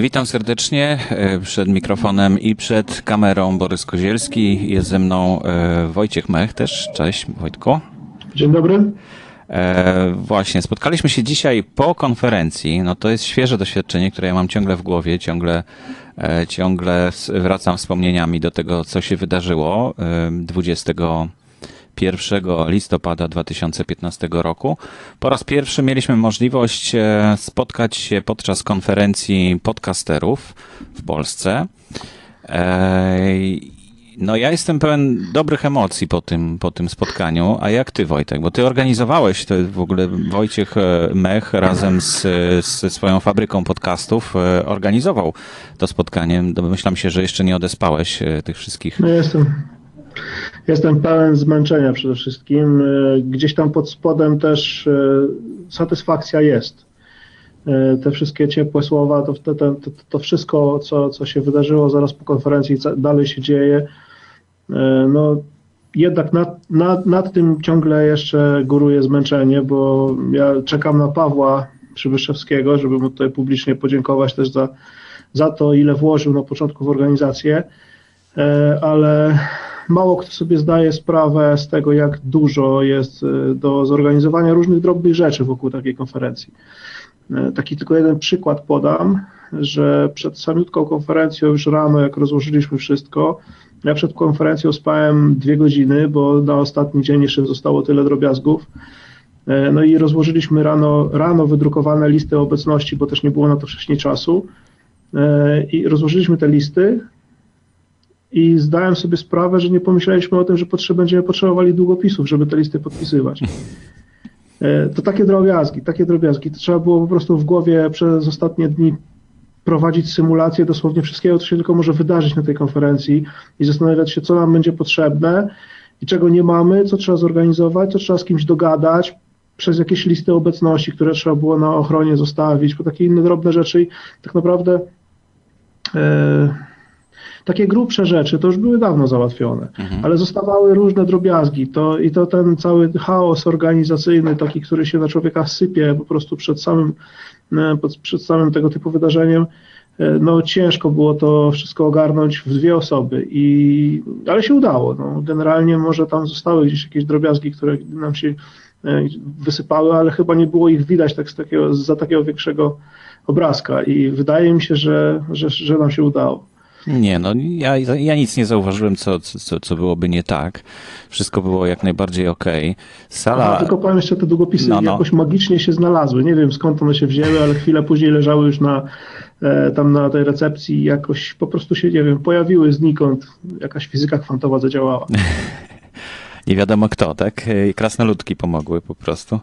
Witam serdecznie e, przed mikrofonem i przed kamerą Borys Kozielski. Jest ze mną e, Wojciech Mech też. Cześć Wojtku. Dzień dobry. E, właśnie, spotkaliśmy się dzisiaj po konferencji. No to jest świeże doświadczenie, które ja mam ciągle w głowie, ciągle, e, ciągle wracam wspomnieniami do tego, co się wydarzyło e, 21 listopada 2015 roku. Po raz pierwszy mieliśmy możliwość e, spotkać się podczas konferencji podcasterów w Polsce. No ja jestem pełen dobrych emocji po tym, po tym spotkaniu, a jak ty Wojtek? Bo ty organizowałeś to w ogóle Wojciech e, Mech razem z, ze swoją fabryką podcastów e, organizował to spotkanie. Domyślam się, że jeszcze nie odespałeś tych wszystkich. No jestem, jestem pełen zmęczenia przede wszystkim. E, Gdzieś tam pod spodem też e, satysfakcja jest. E, Te wszystkie ciepłe słowa, to, to, to, to wszystko, co, co się wydarzyło zaraz po konferencji, dalej się dzieje, no jednak nad, nad, nad tym ciągle jeszcze góruje zmęczenie, bo ja czekam na Pawła Przybyszewskiego, żeby mu tutaj publicznie podziękować też za, za to, ile włożył na początku w organizację. Ale mało kto sobie zdaje sprawę z tego, jak dużo jest e, do zorganizowania różnych drobnych rzeczy wokół takiej konferencji. E, Taki tylko jeden przykład podam, że przed samiutką konferencją już rano, jak rozłożyliśmy wszystko, ja przed konferencją spałem dwie godziny, bo na ostatni dzień jeszcze zostało tyle drobiazgów. E, No i rozłożyliśmy rano, rano wydrukowane listy obecności, bo też nie było na to wcześniej czasu. I rozłożyliśmy te listy, i zdałem sobie sprawę, że nie pomyśleliśmy o tym, że potrze- będziemy potrzebowali długopisów, żeby te listy podpisywać. E, To takie drobiazgi, takie drobiazgi. To trzeba było po prostu w głowie przez ostatnie dni prowadzić symulację dosłownie wszystkiego, co się tylko może wydarzyć na tej konferencji i zastanawiać się, co nam będzie potrzebne i czego nie mamy, co trzeba zorganizować, co trzeba z kimś dogadać, przez jakieś listy obecności, które trzeba było na ochronie zostawić, po takie inne drobne rzeczy i tak naprawdę e, takie grubsze rzeczy to już były dawno załatwione, ale zostawały różne drobiazgi to, i to ten cały chaos organizacyjny, taki, który się na człowieka sypie po prostu przed samym, e, przed samym tego typu wydarzeniem, e, no ciężko było to wszystko ogarnąć w dwie osoby, i, ale się udało. No, generalnie może tam zostały gdzieś jakieś drobiazgi, które nam się e, wysypały, ale chyba nie było ich widać tak z takiego, za takiego większego obrazka i wydaje mi się, że, że, że nam się udało. Nie, no ja, ja nic nie zauważyłem, co, co, co byłoby nie tak. Wszystko było jak najbardziej okej. Sala. Aha, tylko powiem jeszcze, te długopisy No, no. jakoś magicznie się znalazły. Nie wiem skąd one się wzięły, ale chwilę później leżały już na, e, tam na tej recepcji i jakoś po prostu się, nie wiem, pojawiły znikąd. Jakaś fizyka kwantowa zadziałała. Nie wiadomo kto, tak? Krasnoludki pomogły po prostu.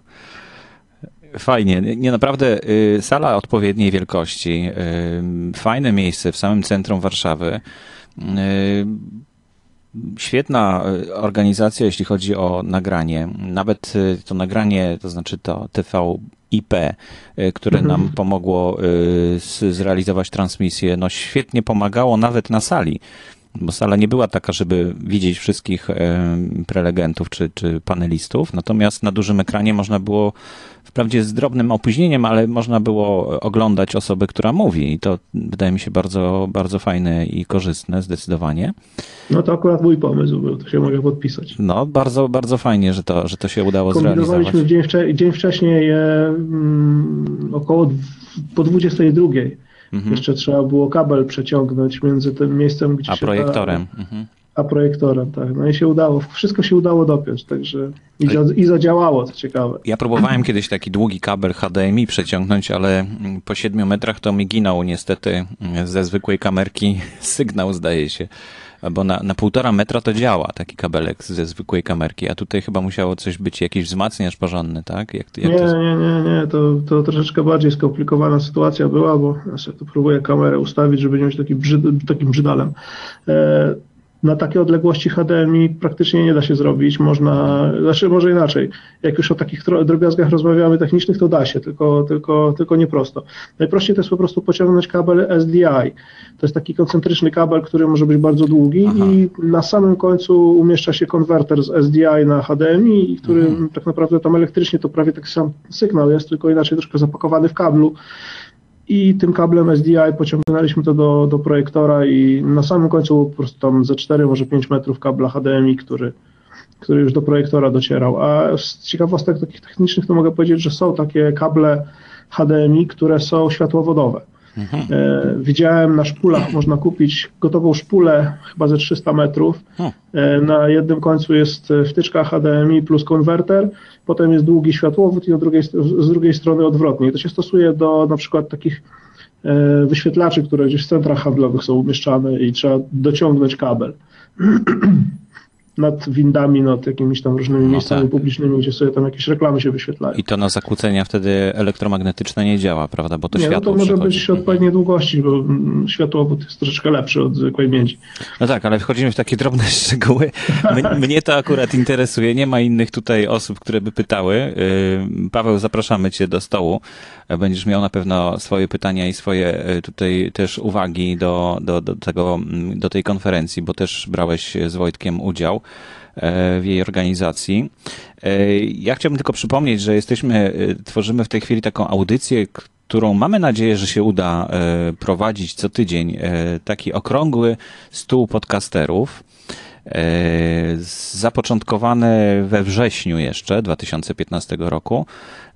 Fajnie. Nie, naprawdę y, sala odpowiedniej wielkości, y, fajne miejsce w samym centrum Warszawy. Y, Świetna organizacja, jeśli chodzi o nagranie. Nawet to nagranie, to znaczy to TVIP, które nam pomogło zrealizować transmisję, no świetnie pomagało nawet na sali. Bo sala nie była taka, żeby widzieć wszystkich em, prelegentów czy, czy panelistów, natomiast na dużym ekranie można było, wprawdzie z drobnym opóźnieniem, ale można było oglądać osobę, która mówi. I to wydaje mi się bardzo, bardzo fajne i korzystne, zdecydowanie. No to akurat mój pomysł był, to się mogę podpisać. No, bardzo, bardzo fajnie, że to, że to się udało zrealizować. Dzień, wcze- dzień wcześniej, e, mm, około po 22. Jeszcze trzeba było kabel przeciągnąć między tym miejscem, gdzie A się projektorem. Mhm. A projektorem, tak. No i się udało, wszystko się udało dopiąć, także i, za, i zadziałało, co ciekawe. Ja próbowałem kiedyś taki długi kabel HDMI przeciągnąć, ale mm, po 7 metrach to mi ginął niestety mm, ze zwykłej kamerki sygnał, zdaje się. Bo na, na półtora metra to działa taki kabelek ze zwykłej kamerki, a tutaj chyba musiało coś być, jakiś wzmacniacz porządny, tak? Jak, jak Nie, to nie, nie, nie, to, to troszeczkę bardziej skomplikowana sytuacja była, bo ja sobie tu próbuję kamerę ustawić, żeby nie być taki brzyd, takim brzydalem. E, na takie odległości HDMI praktycznie nie da się zrobić. Można, znaczy może inaczej. Jak już o takich drobiazgach rozmawiamy technicznych, to da się, tylko, tylko, tylko nie prosto. Najprościej to jest po prostu pociągnąć kabel SDI. To jest taki koncentryczny kabel, który może być bardzo długi Aha. i na samym końcu umieszcza się konwerter z SDI na HDMI, który tak naprawdę tam elektrycznie to prawie taki sam sygnał jest, tylko inaczej troszkę zapakowany w kablu. I tym kablem SDI pociągnęliśmy to do, do projektora i na samym końcu po prostu tam ze 4, może 5 metrów kabla HDMI, który, który już do projektora docierał. A z ciekawostek takich technicznych to mogę powiedzieć, że są takie kable HDMI, które są światłowodowe. Mhm. E, widziałem na szpulach, można kupić gotową szpulę chyba ze 300 metrów. E, na jednym końcu jest wtyczka HDMI plus konwerter, potem jest długi światłowód i drugiej, z drugiej strony odwrotnie. I to się stosuje do na przykład takich e, wyświetlaczy, które gdzieś w centrach handlowych są umieszczane i trzeba dociągnąć kabel. nad windami, nad jakimiś tam różnymi no miejscami tak. publicznymi, gdzie sobie tam jakieś reklamy się wyświetlają. I to na zakłócenia wtedy elektromagnetyczne nie działa, prawda? Bo to nie, światło no to może przychodzi. być odpowiedniej długości, bo światłowód jest troszeczkę lepszy od zwykłej miedzi. No tak, ale wchodzimy w takie drobne szczegóły. Mnie to akurat interesuje. Nie ma innych tutaj osób, które by pytały. Y, Paweł, zapraszamy cię do stołu. Będziesz miał na pewno swoje pytania i swoje y, tutaj też uwagi do, do, do, tego, mm, do tej konferencji, bo też brałeś z Wojtkiem udział. E, w jej organizacji. E, ja chciałbym tylko przypomnieć, że jesteśmy, e, tworzymy w tej chwili taką audycję, którą mamy nadzieję, że się uda prowadzić co tydzień. Taki okrągły stół podcasterów zapoczątkowany we wrześniu jeszcze 2015 roku.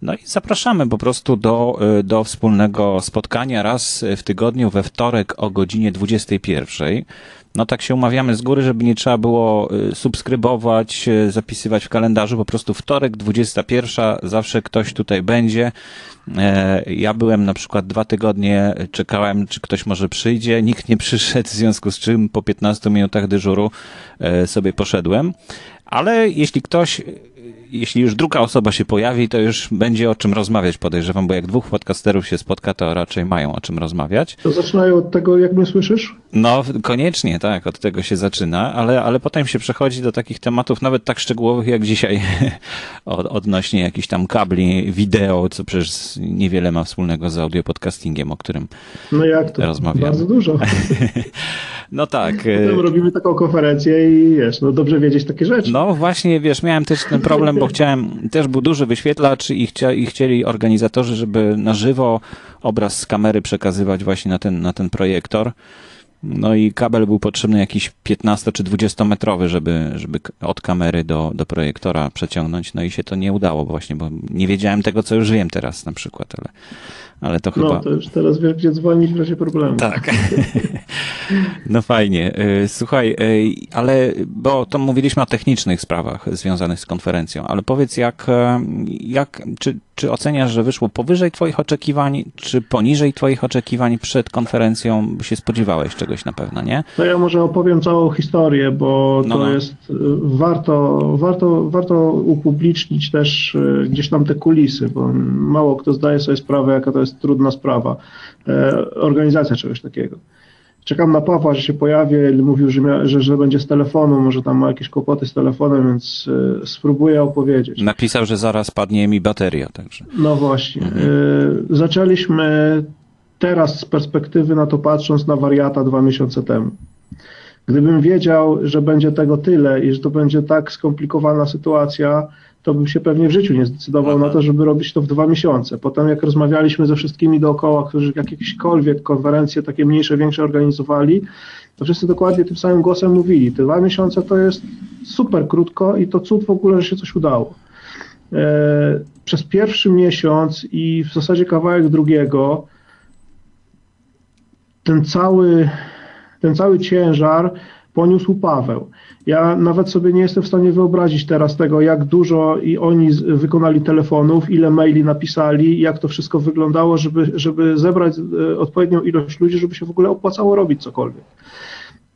No i zapraszamy po prostu do, do wspólnego spotkania raz w tygodniu we wtorek o godzinie 21 no tak się umawiamy z góry, żeby nie trzeba było y, subskrybować, y, zapisywać w kalendarzu, po prostu wtorek, 21, zawsze ktoś tutaj będzie. E, ja byłem na przykład dwa tygodnie, czekałem, czy ktoś może przyjdzie, nikt nie przyszedł, w związku z czym po 15 minutach dyżuru e, sobie poszedłem. Ale jeśli ktoś jeśli już druga osoba się pojawi, to już będzie o czym rozmawiać, podejrzewam, bo jak dwóch podcasterów się spotka, to raczej mają o czym rozmawiać. To zaczynają od tego, jak mnie słyszysz? No, koniecznie, tak, od tego się zaczyna, ale, ale potem się przechodzi do takich tematów nawet tak szczegółowych jak dzisiaj, odnośnie jakichś tam kabli, wideo, co przecież niewiele ma wspólnego z audio podcastingiem, o którym no jak to? rozmawiamy. Bardzo dużo. no tak. Potem robimy taką konferencję i wiesz, no dobrze wiedzieć takie rzeczy. No właśnie, wiesz, miałem też ten problem, bo chciałem, też był duży wyświetlacz i, chcia, i chcieli organizatorzy, żeby na żywo obraz z kamery przekazywać właśnie na ten, na ten projektor. No i kabel był potrzebny jakiś 15 czy 20 metrowy, żeby, żeby od kamery do, do projektora przeciągnąć. No i się to nie udało właśnie, bo nie wiedziałem tego, co już wiem teraz na przykład, ale, ale to chyba... No, to już teraz wiesz, gdzie dzwonić w razie problemu. Tak. no fajnie. Y, słuchaj, y, ale, bo to mówiliśmy o technicznych sprawach związanych z konferencją, ale powiedz, jak, y, jak czy, czy oceniasz, że wyszło powyżej twoich oczekiwań, czy poniżej twoich oczekiwań przed konferencją? Się spodziewałeś czegoś na pewno, nie? To ja może opowiem całą historię, bo no, to no. jest, warto, warto, warto upublicznić też gdzieś tam te kulisy, bo mało kto zdaje sobie sprawę, jaka to jest trudna sprawa. E, organizacja czegoś takiego. Czekam na Pawła, że się pojawi, mówił, że, mia, że, że będzie z telefonu, może tam ma jakieś kłopoty z telefonem, więc y, spróbuję opowiedzieć. Napisał, że zaraz padnie mi bateria, także. No właśnie. Mhm. Y, zaczęliśmy teraz z perspektywy na to patrząc na wariata dwa miesiące temu. Gdybym wiedział, że będzie tego tyle i że to będzie tak skomplikowana sytuacja, to bym się pewnie w życiu nie zdecydował Aha. na to, żeby robić to w dwa miesiące. Potem jak rozmawialiśmy ze wszystkimi dookoła, którzy jakiekolwiek konferencje takie mniejsze, większe organizowali, to wszyscy dokładnie tym samym głosem mówili, te dwa miesiące to jest super krótko i to cud w ogóle, że się coś udało. E, przez pierwszy miesiąc i w zasadzie kawałek drugiego ten cały, ten cały ciężar poniósł Paweł. Ja nawet sobie nie jestem w stanie wyobrazić teraz tego, jak dużo i oni wykonali telefonów, ile maili napisali, jak to wszystko wyglądało, żeby, żeby zebrać e, odpowiednią ilość ludzi, żeby się w ogóle opłacało robić cokolwiek.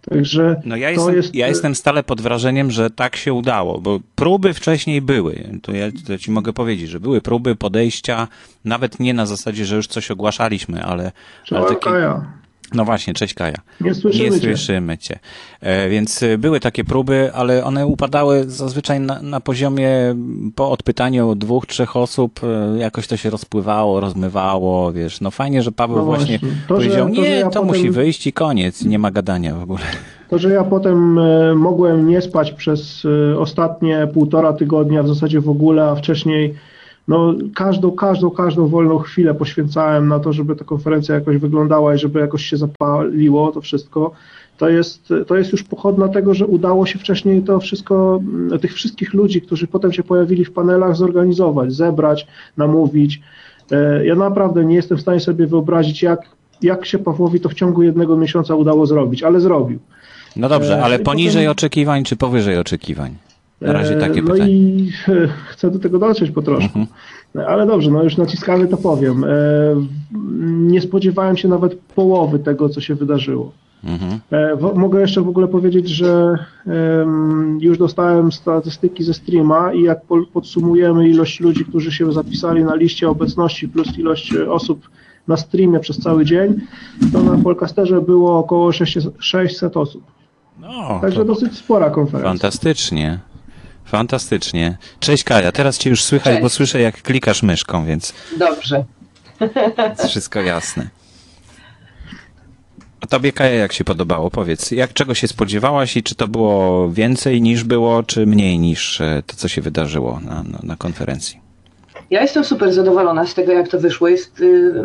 Także no ja, jestem, jest... ja jestem stale pod wrażeniem, że tak się udało, bo próby wcześniej były. To ja, to ci mogę powiedzieć, że były próby podejścia, nawet nie na zasadzie, że już coś ogłaszaliśmy, ale, ale takie, no właśnie, cześć Kaja. Nie słyszymy, Nie słyszymy cię. cię. E, więc e, były takie próby, ale one upadały zazwyczaj na, na poziomie po odpytaniu dwóch, trzech osób, e, jakoś to się rozpływało, rozmywało, wiesz. No fajnie, że Paweł no właśnie, właśnie. To, powiedział, że, to, nie, ja to potem... musi wyjść i koniec, nie ma gadania w ogóle. To, że ja potem mogłem nie spać przez ostatnie półtora tygodnia, w zasadzie w ogóle, a wcześniej no, każdą, każdą, każdą wolną chwilę poświęcałem na to, żeby ta konferencja jakoś wyglądała i żeby jakoś się zapaliło to wszystko. To jest, to jest już pochodna tego, że udało się wcześniej to wszystko, mm, tych wszystkich ludzi, którzy potem się pojawili w panelach, zorganizować, zebrać, namówić. E, ja naprawdę nie jestem w stanie sobie wyobrazić, jak, jak się Pawłowi to w ciągu jednego miesiąca udało zrobić, ale zrobił. No dobrze, ale poniżej oczekiwań czy powyżej oczekiwań? Na razie takie no pytanie. No i chcę do tego dotrzeć po troszkę. Mhm. Ale dobrze, no już naciskamy, to powiem. E, nie spodziewałem się nawet połowy tego, co się wydarzyło. Mhm. Mogę jeszcze w ogóle powiedzieć, że już dostałem statystyki ze streama i jak podsumujemy ilość ludzi, którzy się zapisali na liście obecności plus ilość osób na streamie przez cały dzień, to na Polcasterze było około 600 osób. No, Także dosyć spora konferencja. Fantastycznie. Fantastycznie. Cześć Kaja, teraz cię już słychać, Cześć. bo słyszę jak klikasz myszką, więc... Dobrze. Jest wszystko jasne. A tobie Kaja jak się podobało? Powiedz, jak czego się spodziewałaś i czy to było więcej niż było, czy mniej niż e, to, co się wydarzyło na, na, na konferencji? Ja jestem super zadowolona z tego, jak to wyszło. Jest, yy,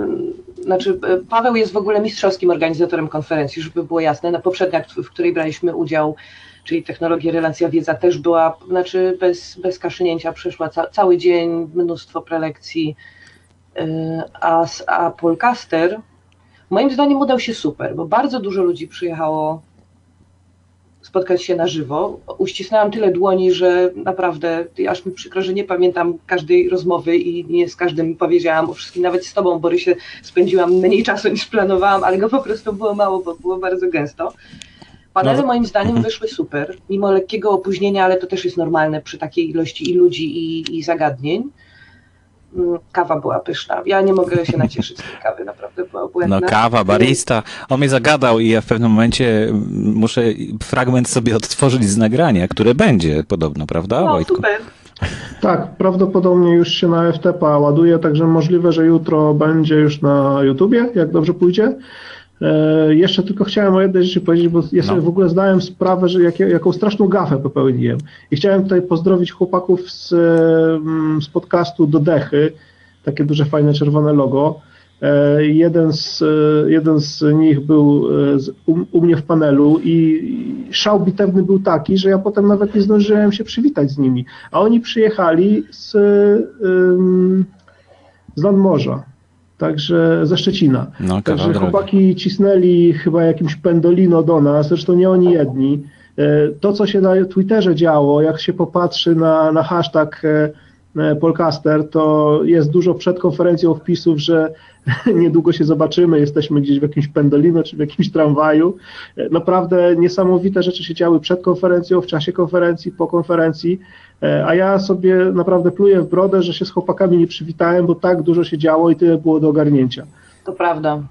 znaczy, e, Paweł jest w ogóle mistrzowskim organizatorem konferencji, żeby było jasne. Na poprzedniej, w której braliśmy udział, czyli technologia, relacja, wiedza też była, znaczy bez, bez kaszynięcia przeszła ca, cały dzień, mnóstwo prelekcji, yy, a, a Polcaster moim zdaniem udał się super, bo bardzo dużo ludzi przyjechało spotkać się na żywo. Uścisnęłam tyle dłoni, że naprawdę aż mi przykro, że nie pamiętam każdej rozmowy i nie z każdym powiedziałam o wszystkim, nawet z tobą, Borysie, spędziłam mniej czasu niż planowałam, ale go po prostu było mało, bo było bardzo gęsto. Panele no. moim zdaniem mhm. wyszły super, mimo lekkiego opóźnienia, ale to też jest normalne przy takiej ilości i ludzi i, i zagadnień. Mm, kawa była pyszna. Ja nie mogę się nacieszyć z tej kawy, naprawdę była błędna. No kawa, barista. On mnie zagadał i ja w pewnym momencie mm, muszę fragment sobie odtworzyć z nagrania, które będzie podobno, prawda no, Wojtku? super. Tak, prawdopodobnie już się na FTP ładuje, także możliwe, że jutro będzie już na YouTubie, jak dobrze pójdzie. E, jeszcze tylko chciałem o jednej rzeczy powiedzieć, bo ja sobie no. w ogóle zdałem sprawę, że jak, jaką straszną gafę popełniłem. I chciałem tutaj pozdrowić chłopaków z, mm, z podcastu do Dechy, takie duże, fajne, czerwone logo. E, jeden z, e, jeden z nich był u, u mnie w panelu i szał bitewny był taki, że ja potem nawet nie zdążyłem się przywitać z nimi. A oni przyjechali z, z nadmorza także ze Szczecina. No, także chłopaki cisnęli chyba jakimś pendolino do nas, zresztą nie oni jedni. E, to, co się na Twitterze działo, jak się popatrzy na, na hashtag e, Polcaster, to jest dużo przed konferencją wpisów, że niedługo się zobaczymy, jesteśmy gdzieś w jakimś pendolino czy w jakimś tramwaju. Naprawdę niesamowite rzeczy się działy przed konferencją, w czasie konferencji, po konferencji. E, a ja sobie naprawdę pluję w brodę, że się z chłopakami nie przywitałem, bo tak dużo się działo i tyle było do ogarnięcia. To prawda.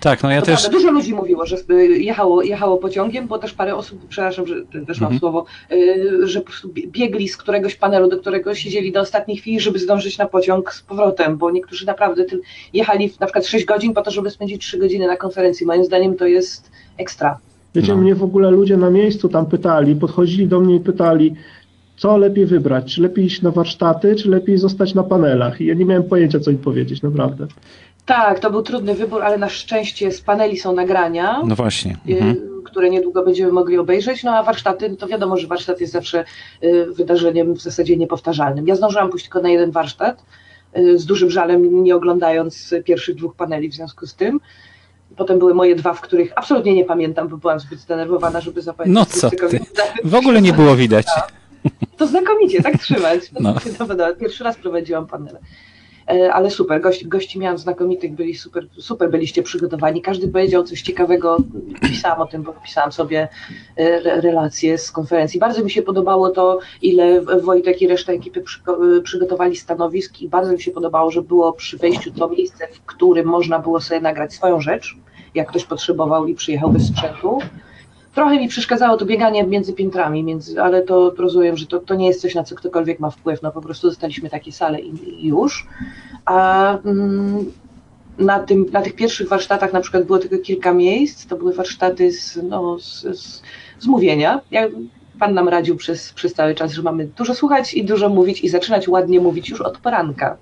Tak, no ja to też. Prawda. Dużo ludzi mówiło, że jechało, jechało pociągiem, bo też parę osób, przepraszam, że też mam mhm. słowo, e, że po prostu biegli z któregoś panelu, do którego siedzieli do ostatniej chwili, żeby zdążyć na pociąg z powrotem, bo niektórzy naprawdę jechali na przykład 6 godzin po to, żeby spędzić 3 godziny na konferencji. Moim zdaniem to jest ekstra. Wiecie, no. mnie w ogóle ludzie na miejscu tam pytali, podchodzili do mnie i pytali, co lepiej wybrać? Czy lepiej iść na warsztaty, czy lepiej zostać na panelach? I ja nie miałem pojęcia, co im powiedzieć, naprawdę. Tak, to był trudny wybór, ale na szczęście z paneli są nagrania. No właśnie. Y, mhm. Które niedługo będziemy mogli obejrzeć. No a warsztaty, no to wiadomo, że warsztat jest zawsze y, wydarzeniem w zasadzie niepowtarzalnym. Ja zdążyłam pójść tylko na jeden warsztat, y, z dużym żalem, nie oglądając pierwszych dwóch paneli w związku z tym. Potem były moje dwa, w których absolutnie nie pamiętam, bo byłam zbyt zdenerwowana, żeby zapamiętać. No co ty? W ogóle nie było widać. To znakomicie, tak trzymać. No. Pierwszy raz prowadziłam panele. E, ale super, gości, gości miałam znakomitych, byli super, super byliście przygotowani. Każdy powiedział coś ciekawego. Pisałam o tym, bo pisałam sobie e, relacje z konferencji. Bardzo mi się podobało to, ile Wojtek i reszta ekipy przygotowali stanowisk i bardzo mi się podobało, że było przy wejściu to miejsce, w którym można było sobie nagrać swoją rzecz, jak ktoś potrzebował i przyjechał bez sprzętu Trochę mi przeszkadzało to bieganie między piętrami, między, ale to rozumiem, że to, to nie jest coś, na co ktokolwiek ma wpływ. No po prostu dostaliśmy takie sale i, i już. A mm, na, tym, na tych pierwszych warsztatach na przykład było tylko kilka miejsc. To były warsztaty z, no, z, z, z mówienia. Ja, pan nam radził przez, przez cały czas, że mamy dużo słuchać i dużo mówić i zaczynać ładnie mówić już od poranka.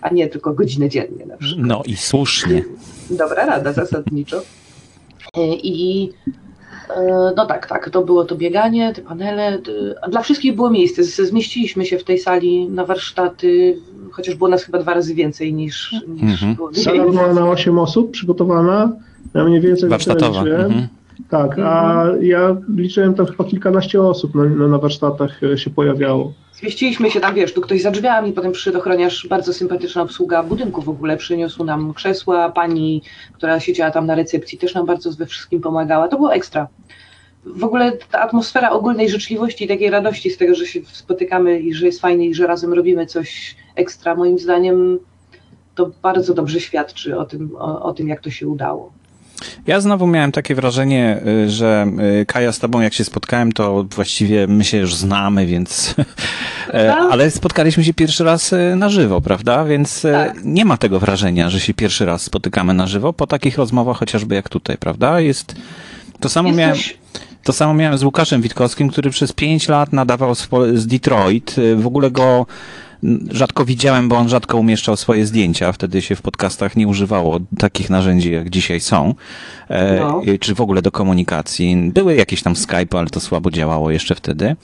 a nie tylko godzinę dziennie na przykład. No i słusznie. Dobra rada, zasadniczo. I no tak, tak, to było to bieganie, te panele. Dla wszystkich było miejsce. Zmieściliśmy się w tej sali na warsztaty, chociaż było nas chyba dwa razy więcej niż, niż mhm. było. Sala była na 8 osób przygotowana, ja mniej więcej Warsztatowa. Mhm. Tak, a mhm. ja liczyłem tam chyba kilkanaście osób na, na warsztatach się pojawiało. Zmieściliśmy się tam, wiesz, tu ktoś za drzwiami, potem przyszedł ochroniarz, bardzo sympatyczna obsługa budynku w ogóle, przyniósł nam krzesła, pani, która siedziała tam na recepcji, też nam bardzo we wszystkim pomagała, to było ekstra. W ogóle ta atmosfera ogólnej życzliwości i takiej radości z tego, że się spotykamy i że jest fajnie i że razem robimy coś ekstra, moim zdaniem to bardzo dobrze świadczy o tym, o, o tym jak to się udało. Ja znowu miałem takie wrażenie, y, że y, Kaja z tobą jak się spotkałem, to właściwie my się już znamy, więc e, ale spotkaliśmy się pierwszy raz y, na żywo, prawda? Więc e, tak. nie ma tego wrażenia, że się pierwszy raz spotykamy na żywo po takich rozmowach chociażby jak tutaj, prawda? Jest to samo Jesteś... miałem to samo miałem z Łukaszem Witkowskim, który przez pięć lat nadawał z Detroit. W ogóle go rzadko widziałem, bo on rzadko umieszczał swoje zdjęcia. Wtedy się w podcastach nie używało takich narzędzi, jak dzisiaj są. E, no. Czy w ogóle do komunikacji. Były jakieś tam Skype, ale to słabo działało jeszcze wtedy.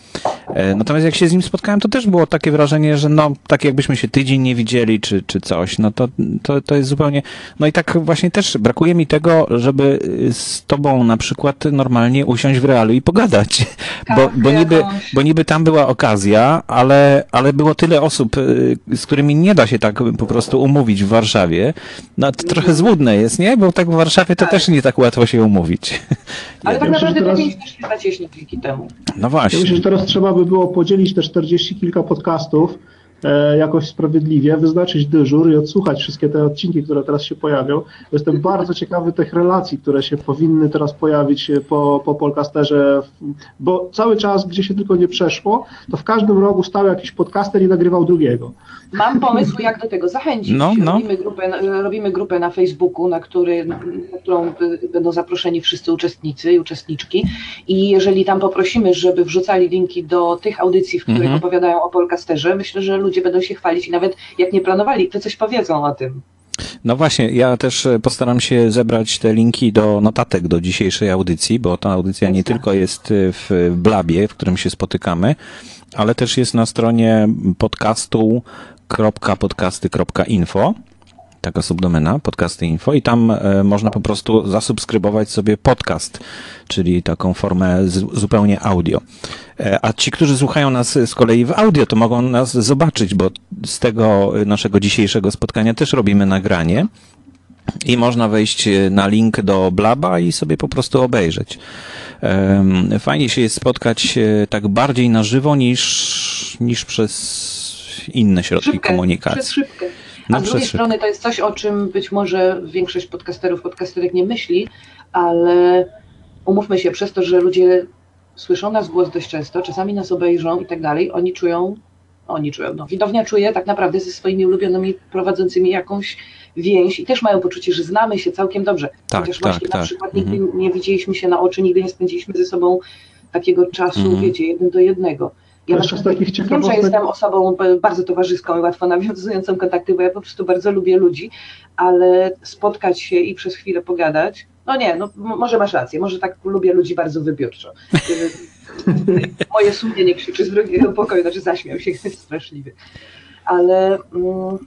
E, natomiast jak się z nim spotkałem, to też było takie wrażenie, że no, tak jakbyśmy się tydzień nie widzieli, czy, czy coś. No to, to, to jest zupełnie... No i tak właśnie też brakuje mi tego, żeby z tobą na przykład normalnie usiąść w realu i pogadać. Tak, bo, bo, niby, bo niby tam była okazja, ale, ale było tyle osób, y, z którymi nie da się tak po prostu umówić w Warszawie, no to trochę złudne jest, nie? Bo tak w Warszawie to tak. też nie tak łatwo się umówić. Ale tak naprawdę teraz... też zacieśnić dzięki temu. No właśnie. Ja myślę, że teraz trzeba by było podzielić te 40 kilka podcastów E, jakoś sprawiedliwie, wyznaczyć dyżur i odsłuchać wszystkie te odcinki, które teraz się pojawią. Jestem bardzo ciekawy tych relacji, które się powinny teraz pojawić po, po podcasterze, bo cały czas, gdzie się tylko nie przeszło, to w każdym rogu stał jakiś podcaster i nagrywał drugiego. Mam pomysł, jak do tego zachęcić. No, no. Robimy, grupę, robimy grupę na Facebooku, na, który, na którą będą zaproszeni wszyscy uczestnicy i uczestniczki. I jeżeli tam poprosimy, żeby wrzucali linki do tych audycji, w których mhm. opowiadają o podcasterze, myślę, że ludzie będą się chwalić i nawet jak nie planowali, to coś powiedzą o tym. No właśnie, ja też e, postaram się zebrać te linki do notatek do dzisiejszej audycji, bo ta audycja nie tylko jest e, w Blabie, w którym się spotykamy, ale też jest na stronie podcastu www.podcasty.info taka subdomena, podcasty info i tam e, można po prostu zasubskrybować sobie podcast, czyli taką formę z, zupełnie audio. E, a ci, którzy słuchają nas z kolei w audio, to mogą nas zobaczyć, bo z tego naszego dzisiejszego spotkania też robimy nagranie i można wejść na link do Blaba i sobie po prostu obejrzeć. Fajnie się jest spotkać e, tak bardziej na żywo niż, niż przez inne środki szybkę, komunikacji. Przez szybkę. A no, z drugiej strony to jest coś, o czym być może większość podcasterów, podcasterek nie myśli, ale umówmy się, przez to, że ludzie słyszą nas głos dość często, czasami nas obejrzą i tak dalej, oni czują, oni czują, no widownia czuje tak naprawdę ze swoimi ulubionymi prowadzącymi jakąś więź i też mają poczucie, że znamy się całkiem dobrze. Tak, Chociaż tak, właśnie tak. na przykład nigdy mhm. nie widzieliśmy się na oczy, nigdy nie spędziliśmy ze sobą takiego czasu, mhm. wiecie, jeden do jednego. Ja z takich ciekawostek... Wiem, że jestem osobą bardzo towarzyską i łatwo nawiązującą kontakty, bo ja po prostu bardzo lubię ludzi, ale spotkać się i przez chwilę pogadać, no nie, no może masz rację, może tak lubię ludzi bardzo wybiórczo. Moje sumienie krzyczy z drugiego pokoju, znaczy zaśmiał się straszliwy. Ale... Mm,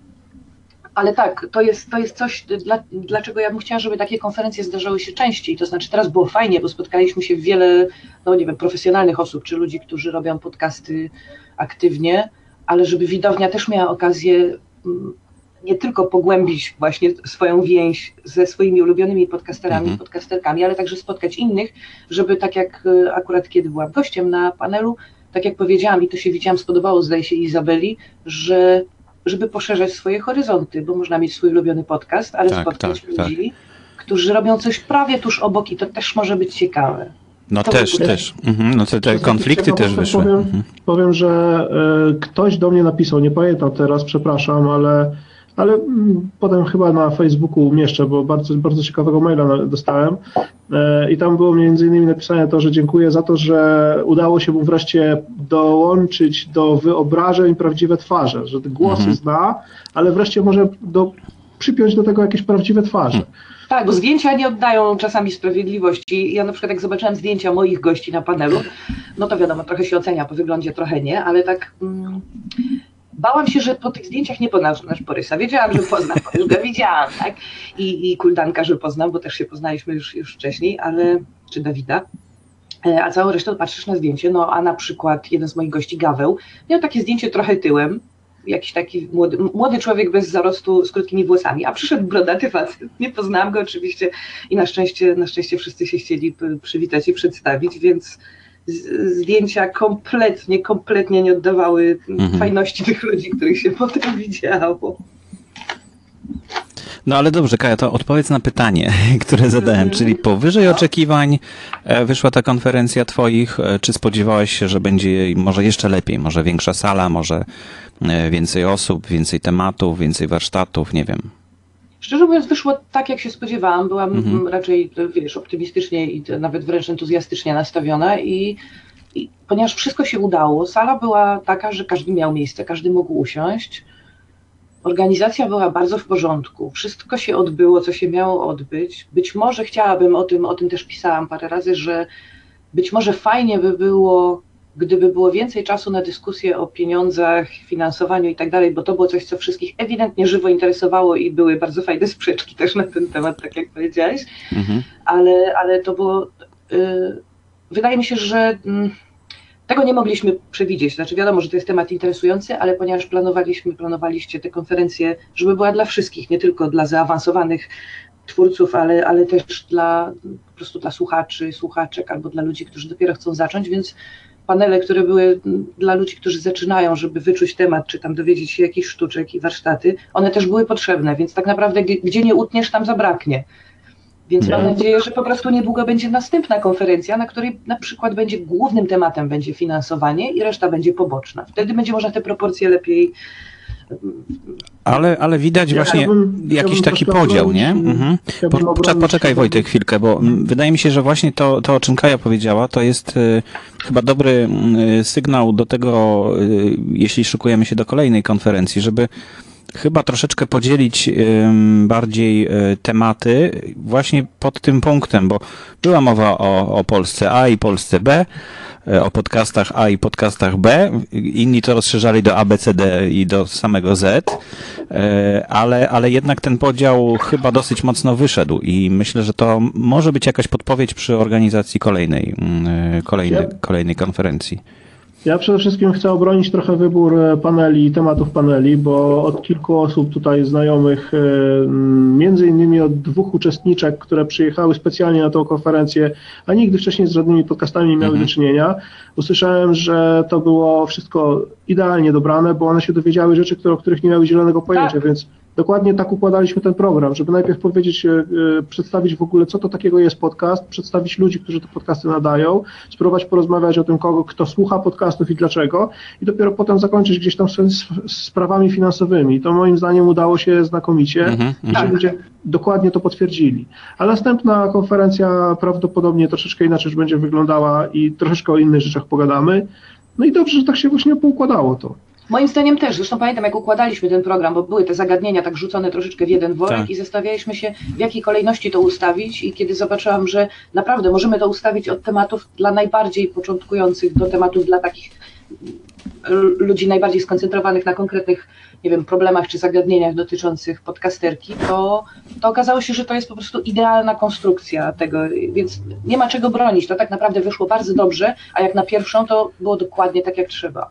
ale tak, to jest, to jest coś, dla, dlaczego ja bym chciała, żeby takie konferencje zdarzały się częściej. To znaczy, teraz było fajnie, bo spotkaliśmy się wiele, no nie wiem, profesjonalnych osób, czy ludzi, którzy robią podcasty aktywnie, ale żeby widownia też miała okazję mm, nie tylko pogłębić właśnie swoją więź ze swoimi ulubionymi podcasterami, mhm. podcasterkami, ale także spotkać innych, żeby tak jak e, akurat kiedy byłam gościem na panelu, tak jak powiedziałam i to się widziałam, spodobało zdaje się Izabeli, że żeby poszerzać swoje horyzonty, bo można mieć swój ulubiony podcast, ale tak, spotkać tak, tak. ludzi, tak. którzy robią coś prawie tuż obok i to też może być ciekawe. No to też, też. Mhm. No te, te konflikty też wyszły. Powiem, mhm. powiem że y, ktoś do mnie napisał, nie pamiętam teraz, przepraszam, ale ale mm, potem chyba na Facebooku umieszczę, bo bardzo, bardzo ciekawego maila dostałem e, i tam było między innymi napisane to, że dziękuję za to, że udało się mu wreszcie dołączyć do wyobrażeń prawdziwe twarze, że głosy mhm. zna, ale wreszcie może do, przypiąć do tego jakieś prawdziwe twarze. Hmm. Tak, bo zdjęcia nie oddają czasami sprawiedliwości. Ja na przykład jak zobaczyłam zdjęcia moich gości na panelu, no to wiadomo, trochę się ocenia po wyglądzie, trochę nie, ale tak mm, bałam się, że po tych zdjęciach nie poznasz Borysa. Wiedziałam, że poznam, bo już go widziałam, tak? I, I Kuldanka, że poznam, bo też się poznaliśmy już, już wcześniej, ale, czy Dawida. E, a całą resztę patrzysz na zdjęcie, no a na przykład jeden z moich gości, Gaweł, miał takie zdjęcie trochę tyłem, jakiś taki młody, młody człowiek bez zarostu z krótkimi włosami, a przyszedł brodaty facet. Nie poznałam go oczywiście i na szczęście, na szczęście wszyscy się chcieli przywitać i przedstawić, więc zdjęcia kompletnie, kompletnie nie oddawały mhm. fajności tych ludzi, których się potem widziało. No ale dobrze, Kaja, to odpowiedz na pytanie, które zadałem, mhm. czyli powyżej oczekiwań e, wyszła ta konferencja twoich, e, czy spodziewałeś się, że będzie może jeszcze lepiej, może większa sala, może e, więcej osób, więcej tematów, więcej warsztatów, nie wiem. Szczerze mówiąc, wyszło tak, jak się spodziewałam. Byłam mhm. raczej, wiesz, optymistycznie i nawet wręcz entuzjastycznie nastawiona i, i ponieważ wszystko się udało, sala była taka, że każdy miał miejsce, każdy mógł usiąść. Organizacja była bardzo w porządku. Wszystko się odbyło, co się miało odbyć. Być może chciałabym, o tym, o tym też pisałam parę razy, że być może fajnie by było gdyby było więcej czasu na dyskusję o pieniądzach, finansowaniu i tak dalej, bo to było coś, co wszystkich ewidentnie żywo interesowało i były bardzo fajne sprzeczki też na ten temat, tak jak powiedziałeś, mhm. ale, ale to było. Yy, wydaje mi się, że. Yy, tego nie mogliśmy przewidzieć. Znaczy wiadomo, że to jest temat interesujący, ale ponieważ planowaliśmy, planowaliście tę konferencję, żeby była dla wszystkich, nie tylko dla zaawansowanych twórców, ale, ale też dla po prostu dla słuchaczy, słuchaczek albo dla ludzi, którzy dopiero chcą zacząć, więc panele, które były dla ludzi, którzy zaczynają, żeby wyczuć temat, czy tam dowiedzieć się jakichś sztuczek i warsztaty, one też były potrzebne, więc tak naprawdę gdzie nie utniesz, tam zabraknie. Więc mam nadzieję, że po prostu niedługo będzie następna konferencja, na której na przykład będzie głównym tematem będzie finansowanie i reszta będzie poboczna. Wtedy będzie można te proporcje lepiej ale, ale widać ja właśnie bym, jakiś taki podział, nie? Mhm. Po, poczekaj Wojtek chwilkę, bo wydaje mi się, że właśnie to, to o czym Kaja powiedziała, to jest y, chyba dobry y, sygnał do tego, y, jeśli szykujemy się do kolejnej konferencji, żeby chyba troszeczkę podzielić bardziej tematy właśnie pod tym punktem, bo była mowa o, o Polsce A i Polsce B, E, o podcastach A i podcastach B. Inni to rozszerzali do A, B, C, D i do samego Z, e, ale, ale jednak ten podział chyba dosyć mocno wyszedł i myślę, że to może być jakaś podpowiedź przy organizacji kolejnej, mm, kolejnej, kolejnej konferencji. Ja przede wszystkim chcę obronić trochę wybór e, paneli, tematów paneli, bo od kilku osób tutaj znajomych, e, między innymi od dwóch uczestniczek, które przyjechały specjalnie na tą konferencję, a nigdy wcześniej z żadnymi podcastami nie miały mhm. do czynienia, usłyszałem, że to było wszystko idealnie dobrane, bo one się dowiedziały rzeczy, które, o których nie miały zielonego pojęcia, tak. więc Dokładnie tak układaliśmy ten program, żeby najpierw powiedzieć, e, e, przedstawić w ogóle, co to takiego jest podcast, przedstawić ludzi, którzy te podcasty nadają, spróbować porozmawiać o tym, kogo, kto słucha podcastów i dlaczego, i dopiero potem zakończyć gdzieś tam sprawami finansowymi. To moim zdaniem udało się znakomicie i tak. ludzie dokładnie to potwierdzili. A następna konferencja prawdopodobnie troszeczkę inaczej będzie wyglądała i troszeczkę o innych rzeczach pogadamy. No i dobrze, że tak się właśnie poukładało to. Moim zdaniem też. Zresztą pamiętam, jak układaliśmy ten program, bo były te zagadnienia tak rzucone troszeczkę w jeden worek tak. i zastanawialiśmy się, w jakiej kolejności to ustawić. I kiedy zobaczyłam, że naprawdę możemy to ustawić od tematów dla najbardziej początkujących do tematów dla takich ludzi najbardziej skoncentrowanych na konkretnych, nie wiem, problemach czy zagadnieniach dotyczących podcasterki, to, to okazało się, że to jest po prostu idealna konstrukcja tego, więc nie ma czego bronić. To tak naprawdę wyszło bardzo dobrze, a jak na pierwszą to było dokładnie tak, jak trzeba.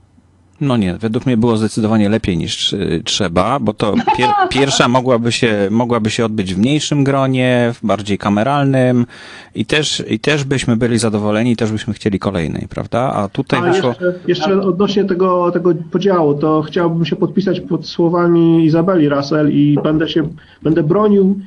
No nie, według mnie było zdecydowanie lepiej niż y, trzeba, bo to pier pierwsza mogłaby się, mogłaby się odbyć w mniejszym gronie, w bardziej kameralnym i też, i też byśmy byli zadowoleni i też byśmy chcieli kolejnej, prawda? A tutaj A wyszło... Jeszcze, jeszcze odnośnie tego, tego podziału, to chciałbym się podpisać pod słowami Izabeli Russell i będę się, będę bronił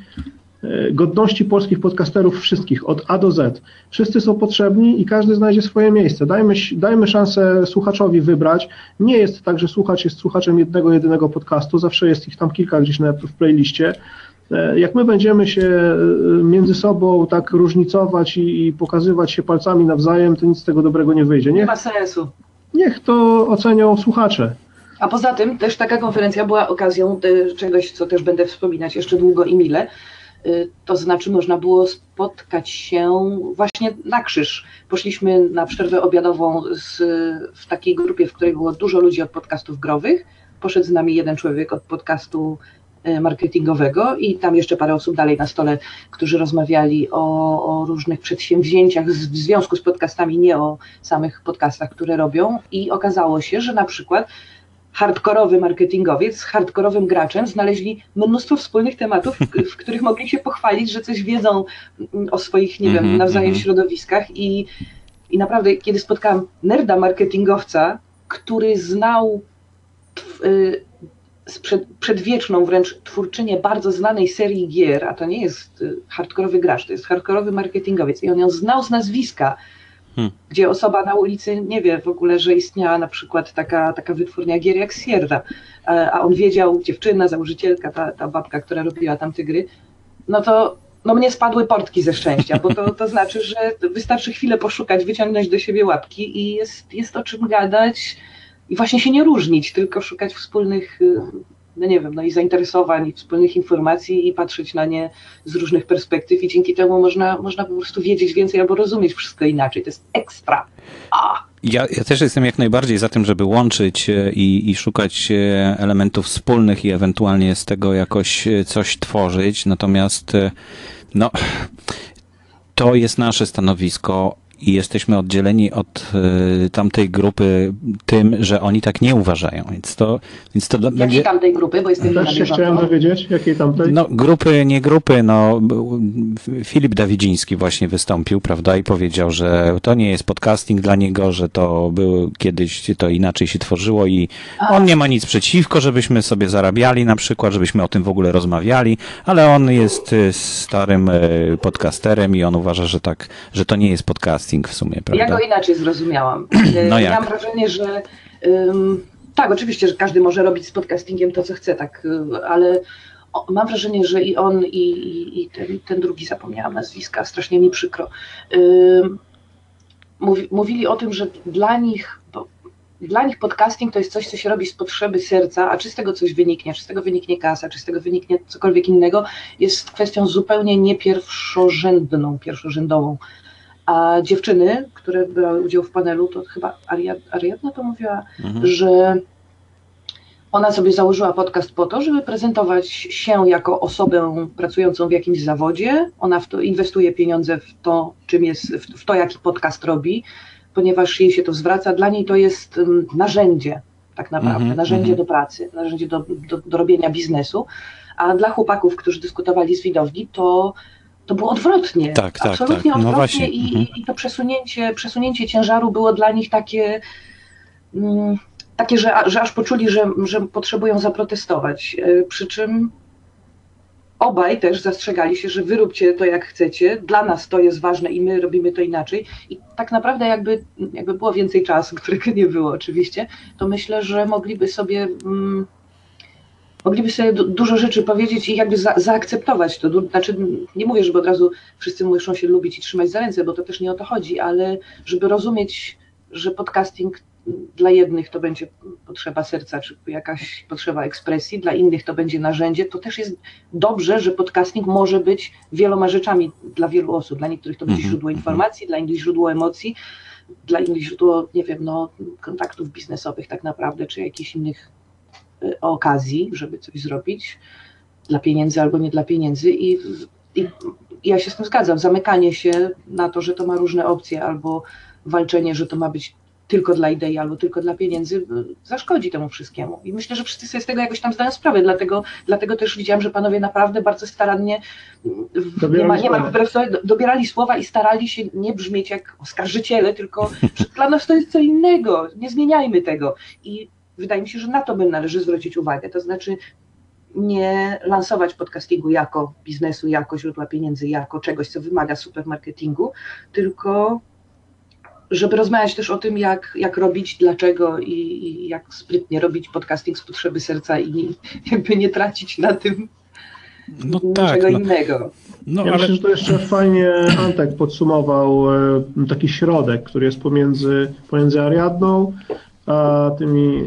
godności polskich podcasterów wszystkich, od A do Z. Wszyscy są potrzebni i każdy znajdzie swoje miejsce. Dajmy, dajmy szansę słuchaczowi wybrać. Nie jest tak, że słuchacz jest słuchaczem jednego, jedynego podcastu, zawsze jest ich tam kilka gdzieś na, w playliście. E, jak my będziemy się e, między sobą tak różnicować i, i pokazywać się palcami nawzajem, to nic z tego dobrego nie wyjdzie. Niech, nie ma sensu. Niech to ocenią słuchacze. A poza tym też taka konferencja była okazją e, czegoś, co też będę wspominać jeszcze długo i mile. To znaczy można było spotkać się właśnie na krzyż. Poszliśmy na przerwę obiadową z, w takiej grupie, w której było dużo ludzi od podcastów growych. Poszedł z nami jeden człowiek od podcastu E, marketingowego i tam jeszcze parę osób dalej na stole, którzy rozmawiali o, o, różnych przedsięwzięciach w związku z podcastami, nie o samych podcastach, które robią i okazało się, że na przykład hardkorowy marketingowiec z hardkorowym graczem znaleźli mnóstwo wspólnych tematów, w, w których mogli się pochwalić, że coś wiedzą mm, o swoich, nie wiem, mhm, nawzajem mhm. środowiskach i, i naprawdę, kiedy spotkałam nerda marketingowca, który znał y, przed, przedwieczną wręcz twórczynię bardzo znanej serii gier, a to nie jest y, hardkorowy gracz, to jest hardkorowy marketingowiec i on ją znał z nazwiska, hmm. gdzie osoba na ulicy nie wie w ogóle, że istniała na przykład taka, taka wytwórnia gier jak Sierra, a on wiedział, dziewczyna, założycielka, ta, ta babka, która robiła tam te gry, no to no mnie spadły portki ze szczęścia, bo to, to znaczy, że wystarczy chwilę poszukać, wyciągnąć do siebie łapki i jest, jest o czym gadać, i właśnie się nie różnić, tylko szukać wspólnych, y, no nie wiem, no i zainteresowań, i wspólnych informacji i patrzeć na nie z różnych perspektyw i dzięki temu można, można po prostu wiedzieć więcej albo rozumieć wszystko inaczej. To jest ekstra. A. Ja, ja też jestem jak najbardziej za tym, żeby łączyć e, i, i szukać e, elementów wspólnych i ewentualnie z tego jakoś e, coś tworzyć. Natomiast no, to jest nasze stanowisko i jesteśmy oddzieleni od y, tamtej grupy tym, że oni tak nie uważają. Więc to, więc to Jakiej będzie... tamtej grupy, bo jestem Też się chciałem dowiedzieć, jakiej tamtej? No grupy, nie grupy, no Filip Dawidziński właśnie wystąpił, prawda, i powiedział, że to nie jest podcasting dla niego, że to było kiedyś, to inaczej się tworzyło i A. on nie ma nic przeciwko, żebyśmy sobie zarabiali na przykład, żebyśmy o tym w ogóle rozmawiali, ale on jest y, starym y, podcasterem i on uważa, że tak, że to nie jest podcasting casting w sumie, prawda? Ja go inaczej zrozumiałam. No jak? Mam wrażenie, że um, tak, oczywiście, że każdy może robić z podcastingiem to, co chce, tak, y, ale mam wrażenie, że i on, i, i, i ten, ten, drugi, zapomniałam nazwiska, strasznie mi przykro, um, mówi, mówili o tym, że dla nich, dla nich podcasting to jest coś, co się robi z potrzeby serca, a czy z tego coś wyniknie, czy z tego wyniknie kasa, czy z tego wyniknie cokolwiek innego, jest kwestią zupełnie nie pierwszorzędną, pierwszorzędową. A dziewczyny, które brały udział w panelu, to chyba Ariadna to mówiła, mhm. że ona sobie założyła podcast po to, żeby prezentować się jako osobę pracującą w jakimś zawodzie. Ona w to inwestuje pieniądze w to, czym jest, w to, jaki podcast robi, ponieważ jej się to zwraca. Dla niej to jest mm, narzędzie, tak naprawdę, mm -hmm, narzędzie mm -hmm. do pracy, narzędzie do, do, do robienia biznesu. A dla chłopaków, którzy dyskutowali z widowni, to to było odwrotnie. Tak, tak, Absolutnie tak. No odwrotnie i, mhm. i, to przesunięcie, przesunięcie ciężaru było dla nich takie, mm, takie że, że aż poczuli, że, że potrzebują zaprotestować. E, przy czym obaj też zastrzegali się, że wyróbcie to jak chcecie, dla nas to jest ważne i my robimy to inaczej. I tak naprawdę jakby, jakby było więcej czasu, którego nie było oczywiście, to myślę, że mogliby sobie... Mm, mogliby sobie dużo rzeczy powiedzieć i jakby za, zaakceptować to. Znaczy, nie mówię, żeby od razu wszyscy muszą się lubić i trzymać za ręce, bo to też nie o to chodzi, ale żeby rozumieć, że podcasting dla jednych to będzie potrzeba serca, czy jakaś potrzeba ekspresji, dla innych to będzie narzędzie, to też jest dobrze, że podcasting może być wieloma rzeczami dla wielu osób. Dla niektórych to będzie mhm, źródło mhm. informacji, dla innych źródło emocji, dla innych źródło, nie wiem, no, kontaktów biznesowych tak naprawdę, czy jakichś innych okazji, żeby coś zrobić dla pieniędzy albo nie dla pieniędzy i, i ja się z tym zgadzam. Zamykanie się na to, że to ma różne opcje albo walczenie, że to ma być tylko dla idei albo tylko dla pieniędzy, y, zaszkodzi temu wszystkiemu. I myślę, że wszyscy sobie z tego jakoś tam zdają sprawę, dlatego, dlatego też widziałam, że panowie naprawdę bardzo starannie, dobierali nie ma, nie ma dobierali słowa i starali się nie brzmieć jak oskarżyciele, tylko dla nas to jest co innego, nie zmieniajmy tego. I wydaje mi się, że na to by należy zwrócić uwagę. To znaczy, nie lansować podcastingu jako biznesu, jako źródła pieniędzy, jako czegoś, co wymaga supermarketingu, tylko żeby rozmawiać też o tym, jak, jak robić, dlaczego i, i jak sprytnie robić podcasting z potrzeby serca i jakby nie tracić na tym no tak, no, innego. No, ja ale... myślę, że to jeszcze fajnie Antek podsumował e, taki środek, który jest pomiędzy, pomiędzy Ariadną tymi,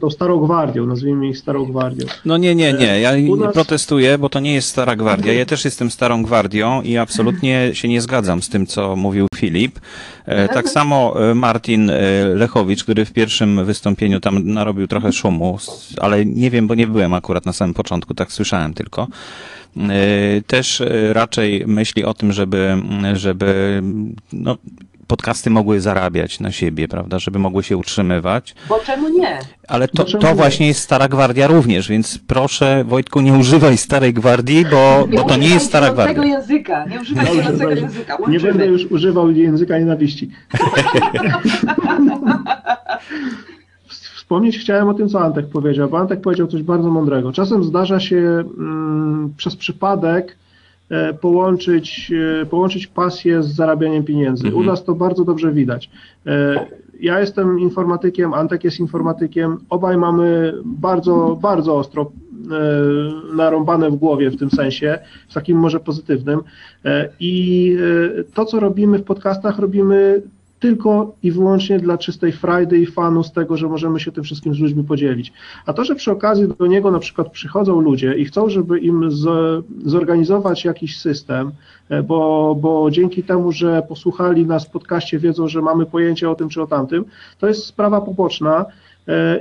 tą starą gwardią, nazwijmy ich starą gwardią. No nie, nie, nie, ja nie nas... protestuję, bo to nie jest stara gwardia. Ja też jestem starą gwardią i absolutnie się nie zgadzam z tym, co mówił Filip. E, tak samo e, Martin Lechowicz, który w pierwszym wystąpieniu tam narobił trochę szumu, ale nie wiem, bo nie byłem akurat na samym początku, tak słyszałem tylko. E, też e, raczej myśli o tym, żeby, żeby no, podcasty mogły zarabiać na siebie, prawda, żeby mogły się utrzymywać. Bo czemu nie? Ale to, to właśnie jest Stara Gwardia również, więc proszę Wojtku, nie używaj Starej Gwardii, bo, bo to nie jest Stara Gwardia. tego języka, nie no, tego języka. Łączymy. Nie będę już używał języka nienawiści. Wspomnieć chciałem o tym, co Antek powiedział, bo Antek powiedział coś bardzo mądrego. Czasem zdarza się mm, przez przypadek połączyć, e, połączyć pasję z zarabianiem pieniędzy. Mhm. U nas to bardzo dobrze widać. E, ja jestem informatykiem, Antek jest informatykiem, obaj mamy bardzo, bardzo ostro narąbane w głowie w tym sensie, w takim może pozytywnym. I to, co robimy w podcastach, robimy tylko i wyłącznie dla czystej frajdy i fanu z tego, że możemy się tym wszystkim z ludźmi podzielić. A to, że przy okazji do niego na przykład przychodzą ludzie i chcą, żeby im z, zorganizować jakiś system, e, bo, bo dzięki temu, że posłuchali nas w podcaście, wiedzą, że mamy pojęcie o tym czy o tamtym, to jest sprawa poboczna,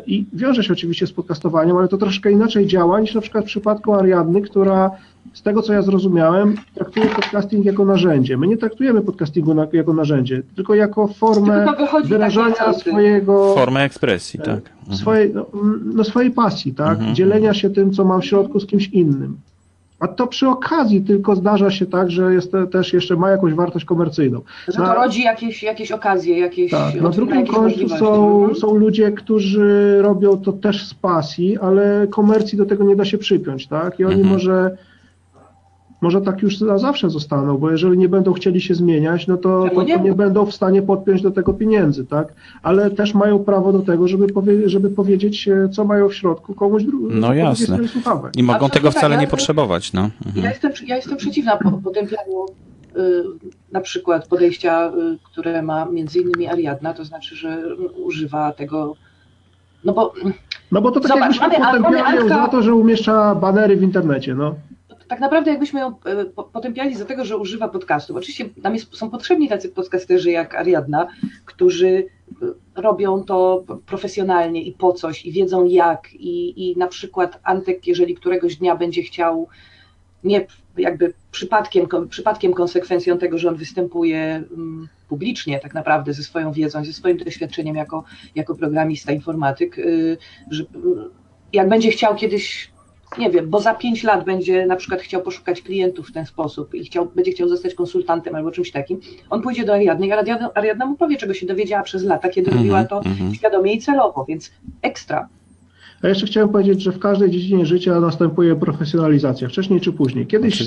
i wiąże się oczywiście z podcastowaniem, ale to troszkę inaczej działa niż na przykład w przypadku Ariadny, która z tego co ja zrozumiałem, traktuje podcasting jako narzędzie. My nie traktujemy podcastingu na, jako narzędzie, tylko jako formę wyrażania swojego. Formę ekspresji, tak. Swojej, no, no, swojej pasji, tak? Mhm. Dzielenia się tym, co mam w środku z kimś innym. A to przy okazji tylko zdarza się tak, że jest też jeszcze ma jakąś wartość komercyjną. Że to rodzi jakieś, jakieś okazje, jakieś. Tak, na drugim końcu są, mhm. są ludzie, którzy robią to też z pasji, ale komercji do tego nie da się przypiąć, tak? I oni mhm. może może tak już na zawsze zostaną, bo jeżeli nie będą chcieli się zmieniać, no to, to, nie? to nie będą w stanie podpiąć do tego pieniędzy, tak? Ale też mają prawo do tego, żeby, powie, żeby powiedzieć, e, co mają w środku komuś drugiemu. No jasne. I mogą tego wcale tak, nie ja, potrzebować, no. Mhm. Ja, jestem, ja jestem przeciwna potępianiu y, na przykład podejścia, y, które ma między innymi Ariadna, to znaczy, że używa tego no bo, no bo to tak Zobacz, jakbyśmy potępiali za to, że umieszcza banery w internecie, no tak naprawdę jakbyśmy ją e, potępiali za tego, że używa podcastów. Oczywiście nam jest, są potrzebni tacy podcasterzy jak Ariadna, którzy e, robią to profesjonalnie i po coś, i wiedzą jak, i, i na przykład Antek, jeżeli któregoś dnia będzie chciał nie jakby przypadkiem, przypadkiem konsekwencją tego, że on występuje mm, publicznie tak naprawdę ze swoją wiedzą, ze swoim doświadczeniem jako, jako programista, informatyk, y, że jak będzie chciał kiedyś nie wiem, bo za pięć lat będzie na przykład chciał poszukać klientów w ten sposób i chciał, będzie chciał zostać konsultantem albo czymś takim, on pójdzie do Ariadny i Ariadna, mu powie, czego się dowiedziała przez lata, kiedy mm -hmm, robiła to mm -hmm. świadomie i celowo, więc ekstra. A jeszcze chciałem powiedzieć, że w każdej dziedzinie życia następuje profesjonalizacja, wcześniej czy później. Kiedyś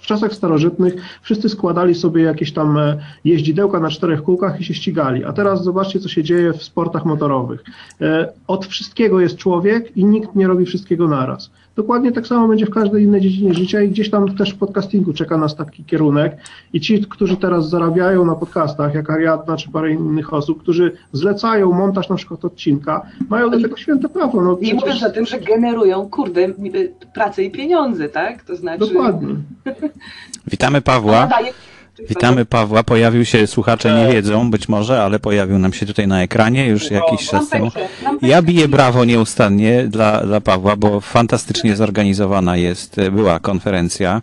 w czasach starożytnych wszyscy składali sobie jakieś tam e, jeździdełka na czterech kółkach i się ścigali. A teraz zobaczcie, co się dzieje w sportach motorowych. E, od wszystkiego jest człowiek i nikt nie robi wszystkiego naraz. Dokładnie tak samo będzie w każdej innej dziedzinie życia i gdzieś tam też w podcastingu czeka nas taki kierunek i ci, którzy teraz zarabiają na podcastach, jak Ariadna czy parę innych osób, którzy zlecają montaż na przykład odcinka, mają do tego święte prawo. No, przecież... Nie mówiąc o tym, że generują, kurde, pracę i pieniądze, tak? To znaczy... Dokładnie. Witamy Pawła. Witamy Pawła. Pojawił się, słuchacze nie wiedzą być może, ale pojawił nam się tutaj na ekranie już jakiś czas temu. Ja biję brawo nieustannie dla, dla Pawła, bo fantastycznie zorganizowana jest, była konferencja.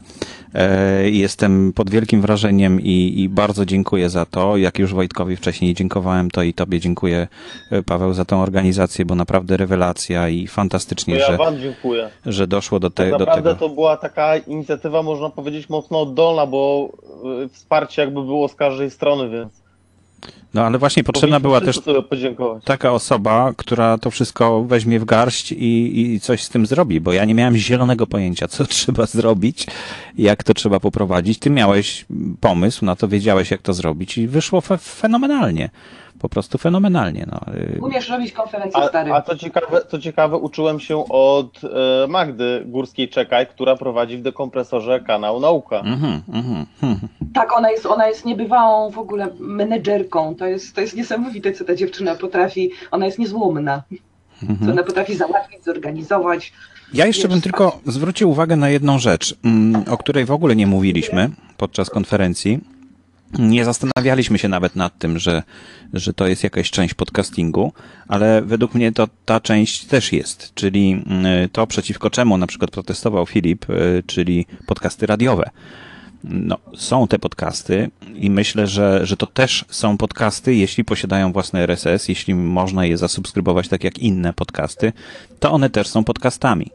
E, jestem pod wielkim wrażeniem i, i, bardzo dziękuję za to. Jak już Wojtkowi wcześniej dziękowałem, to i Tobie dziękuję, e, Paweł, za tą organizację, bo naprawdę rewelacja i fantastycznie, ja że, wam dziękuję. że doszło do, te, tak naprawdę do tego. to była taka inicjatywa, można powiedzieć, mocno oddolna, bo e, wsparcie jakby było z każdej strony, więc No ale właśnie potrzebna była też taka osoba, która to wszystko weźmie w garść i, i coś z tym zrobi, bo ja nie miałem zielonego pojęcia, co trzeba zrobić, jak to trzeba poprowadzić. Ty miałeś pomysł na to, wiedziałeś, jak to zrobić i wyszło fe fenomenalnie. Po prostu fenomenalnie. No. Umiesz robić konferencje, stary. A, a co, ciekawe, co ciekawe, uczyłem się od e, Magdy Górskiej-Czekaj, która prowadzi w dekompresorze kanał Nauka. Mhm, mhm, mhm. Tak, ona jest, ona jest niebywałą w ogóle menedżerką. To jest, to jest niesamowite, co ta dziewczyna potrafi. Ona jest niezłomna. Co ona potrafi załatwić, zorganizować. Ja jeszcze bym tylko zwrócił uwagę na jedną rzecz, mm, o której w ogóle nie mówiliśmy podczas konferencji. Nie zastanawialiśmy się nawet nad tym, że, że to jest jakaś część podcastingu, ale według mnie to ta część też jest, czyli mm, to przeciwko czemu na przykład protestował Filip, y, czyli podcasty radiowe. No, są te podcasty i myślę, że, że to też są podcasty, jeśli posiadają własny RSS, jeśli można je zasubskrybować tak jak inne podcasty, to one też są podcastami.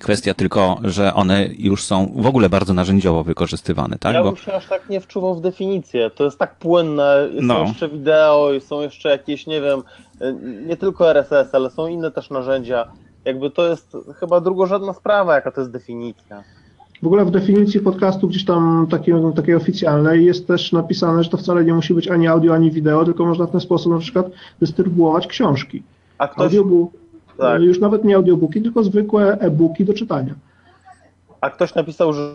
Kwestia tylko, że one już są w ogóle bardzo narzędziowo wykorzystywane, tak? Ja Bo bym się aż tak nie wczuwał w definicję. To jest tak płynne, są No. jeszcze wideo, i są jeszcze jakieś, nie wiem, e, nie tylko RSS, ale są inne też narzędzia. Jakby to jest chyba drugorzędna sprawa, jaka to jest definicja. W ogóle w definicji podcastu gdzieś tam takiej, takiej oficjalnej jest też napisane, że to wcale nie musi być ani audio, ani wideo, tylko można w ten sposób na przykład dystrybuować książki. A ktoś, Audiobook, tak, już nawet nie audiobooki, tylko zwykłe e-booki do czytania. a ktoś napisał, że,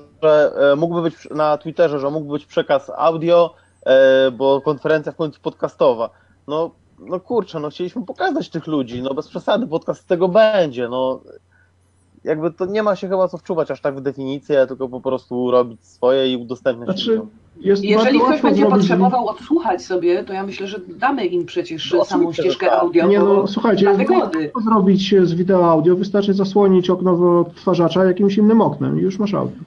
e, mógłby być na Twitterze, że mógłby być przekaz audio, e, bo konferencja w końcu podcastowa. No, no kurczę, no chcieliśmy pokazać tych ludzi, no bez przesady, podcast z tego będzie, no jakby to nie ma się chyba co wczuwać aż tak w definicję, tylko po prostu robić swoje i udostępniać Znaczy, ludziom. Jest Jeżeli ktoś będzie zrobić- potrzebował odsłuchać sobie, to ja myślę, że damy im przecież No, samą ścieżkę tak. audio. Nie bo no, słuchajcie, łatwo zrobić z wideo audio, wystarczy zasłonić okno odtwarzacza jakimś innym oknem i już masz audio.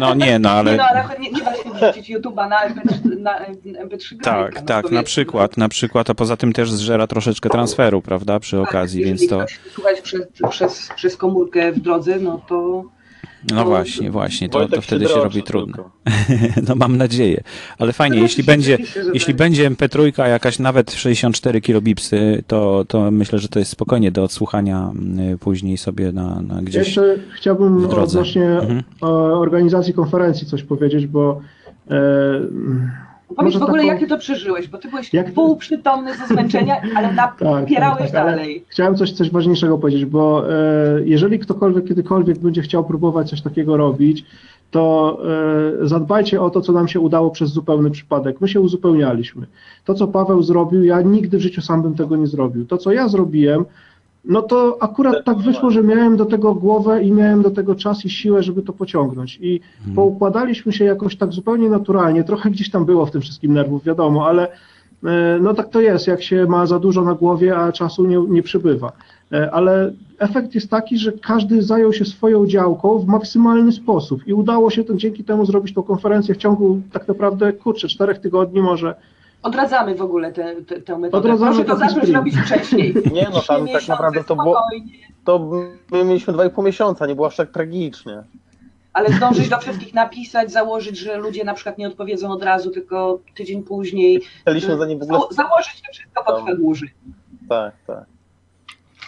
no nie, no Nie, ale no, ale nie, nie da się wrzucić YouTube'a na MP3, na MP3 tak, no, tak, na przykład, na przykład, a poza tym też zżera troszeczkę transferu, prawda, przy Tak, okazji, więc to, słuchać przez, przez, przez komórkę w drodze, no to no właśnie, właśnie, to, to wtedy się droczy robi trudno. No mam nadzieję. Ale fajnie, No, jeśli będzie, jeśli będzie MP3 jakaś nawet 64 kilobipsy, to, to myślę, że to jest spokojnie do odsłuchania y, później sobie na, na gdzieś. Jeszcze chciałbym odnośnie Mhm. e, organizacji konferencji coś powiedzieć, bo e, powiedz w ogóle, taką- jak ty to przeżyłeś, bo ty byłeś Jak- półprzytomny ze zmęczenia, ale napierałeś tak, tak, ale dalej. Chciałem coś, coś ważniejszego powiedzieć, bo e, jeżeli ktokolwiek kiedykolwiek będzie chciał próbować coś takiego robić, to e, zadbajcie o to, co nam się udało przez zupełny przypadek. My się uzupełnialiśmy. To, co Paweł zrobił, ja nigdy w życiu sam bym tego nie zrobił. To, co ja zrobiłem, no to akurat tak wyszło, że miałem do tego głowę i miałem do tego czas i siłę, żeby to pociągnąć. I poukładaliśmy się jakoś tak zupełnie naturalnie. Trochę gdzieś tam było w tym wszystkim nerwów, wiadomo, ale e, no tak to jest, jak się ma za dużo na głowie, a czasu nie, nie przybywa. E, Ale efekt jest taki, że każdy zajął się swoją działką w maksymalny sposób i udało się to, dzięki temu zrobić tą konferencję w ciągu tak naprawdę, kurczę, czterech tygodni może. Odradzamy w ogóle tę metodę. Odradzamy Proszę to zacząć sprint. robić wcześniej. Nie no, tam tak naprawdę to było, to my mieliśmy 2,5 miesiąca, nie było aż tak tragicznie. Ale zdążyć do wszystkich napisać, założyć, że ludzie na przykład nie odpowiedzą od razu, tylko tydzień później. Chcieliśmy za nim w ogóle... Za- Założyć to wszystko Tam. Fegurzy. Tak, tak.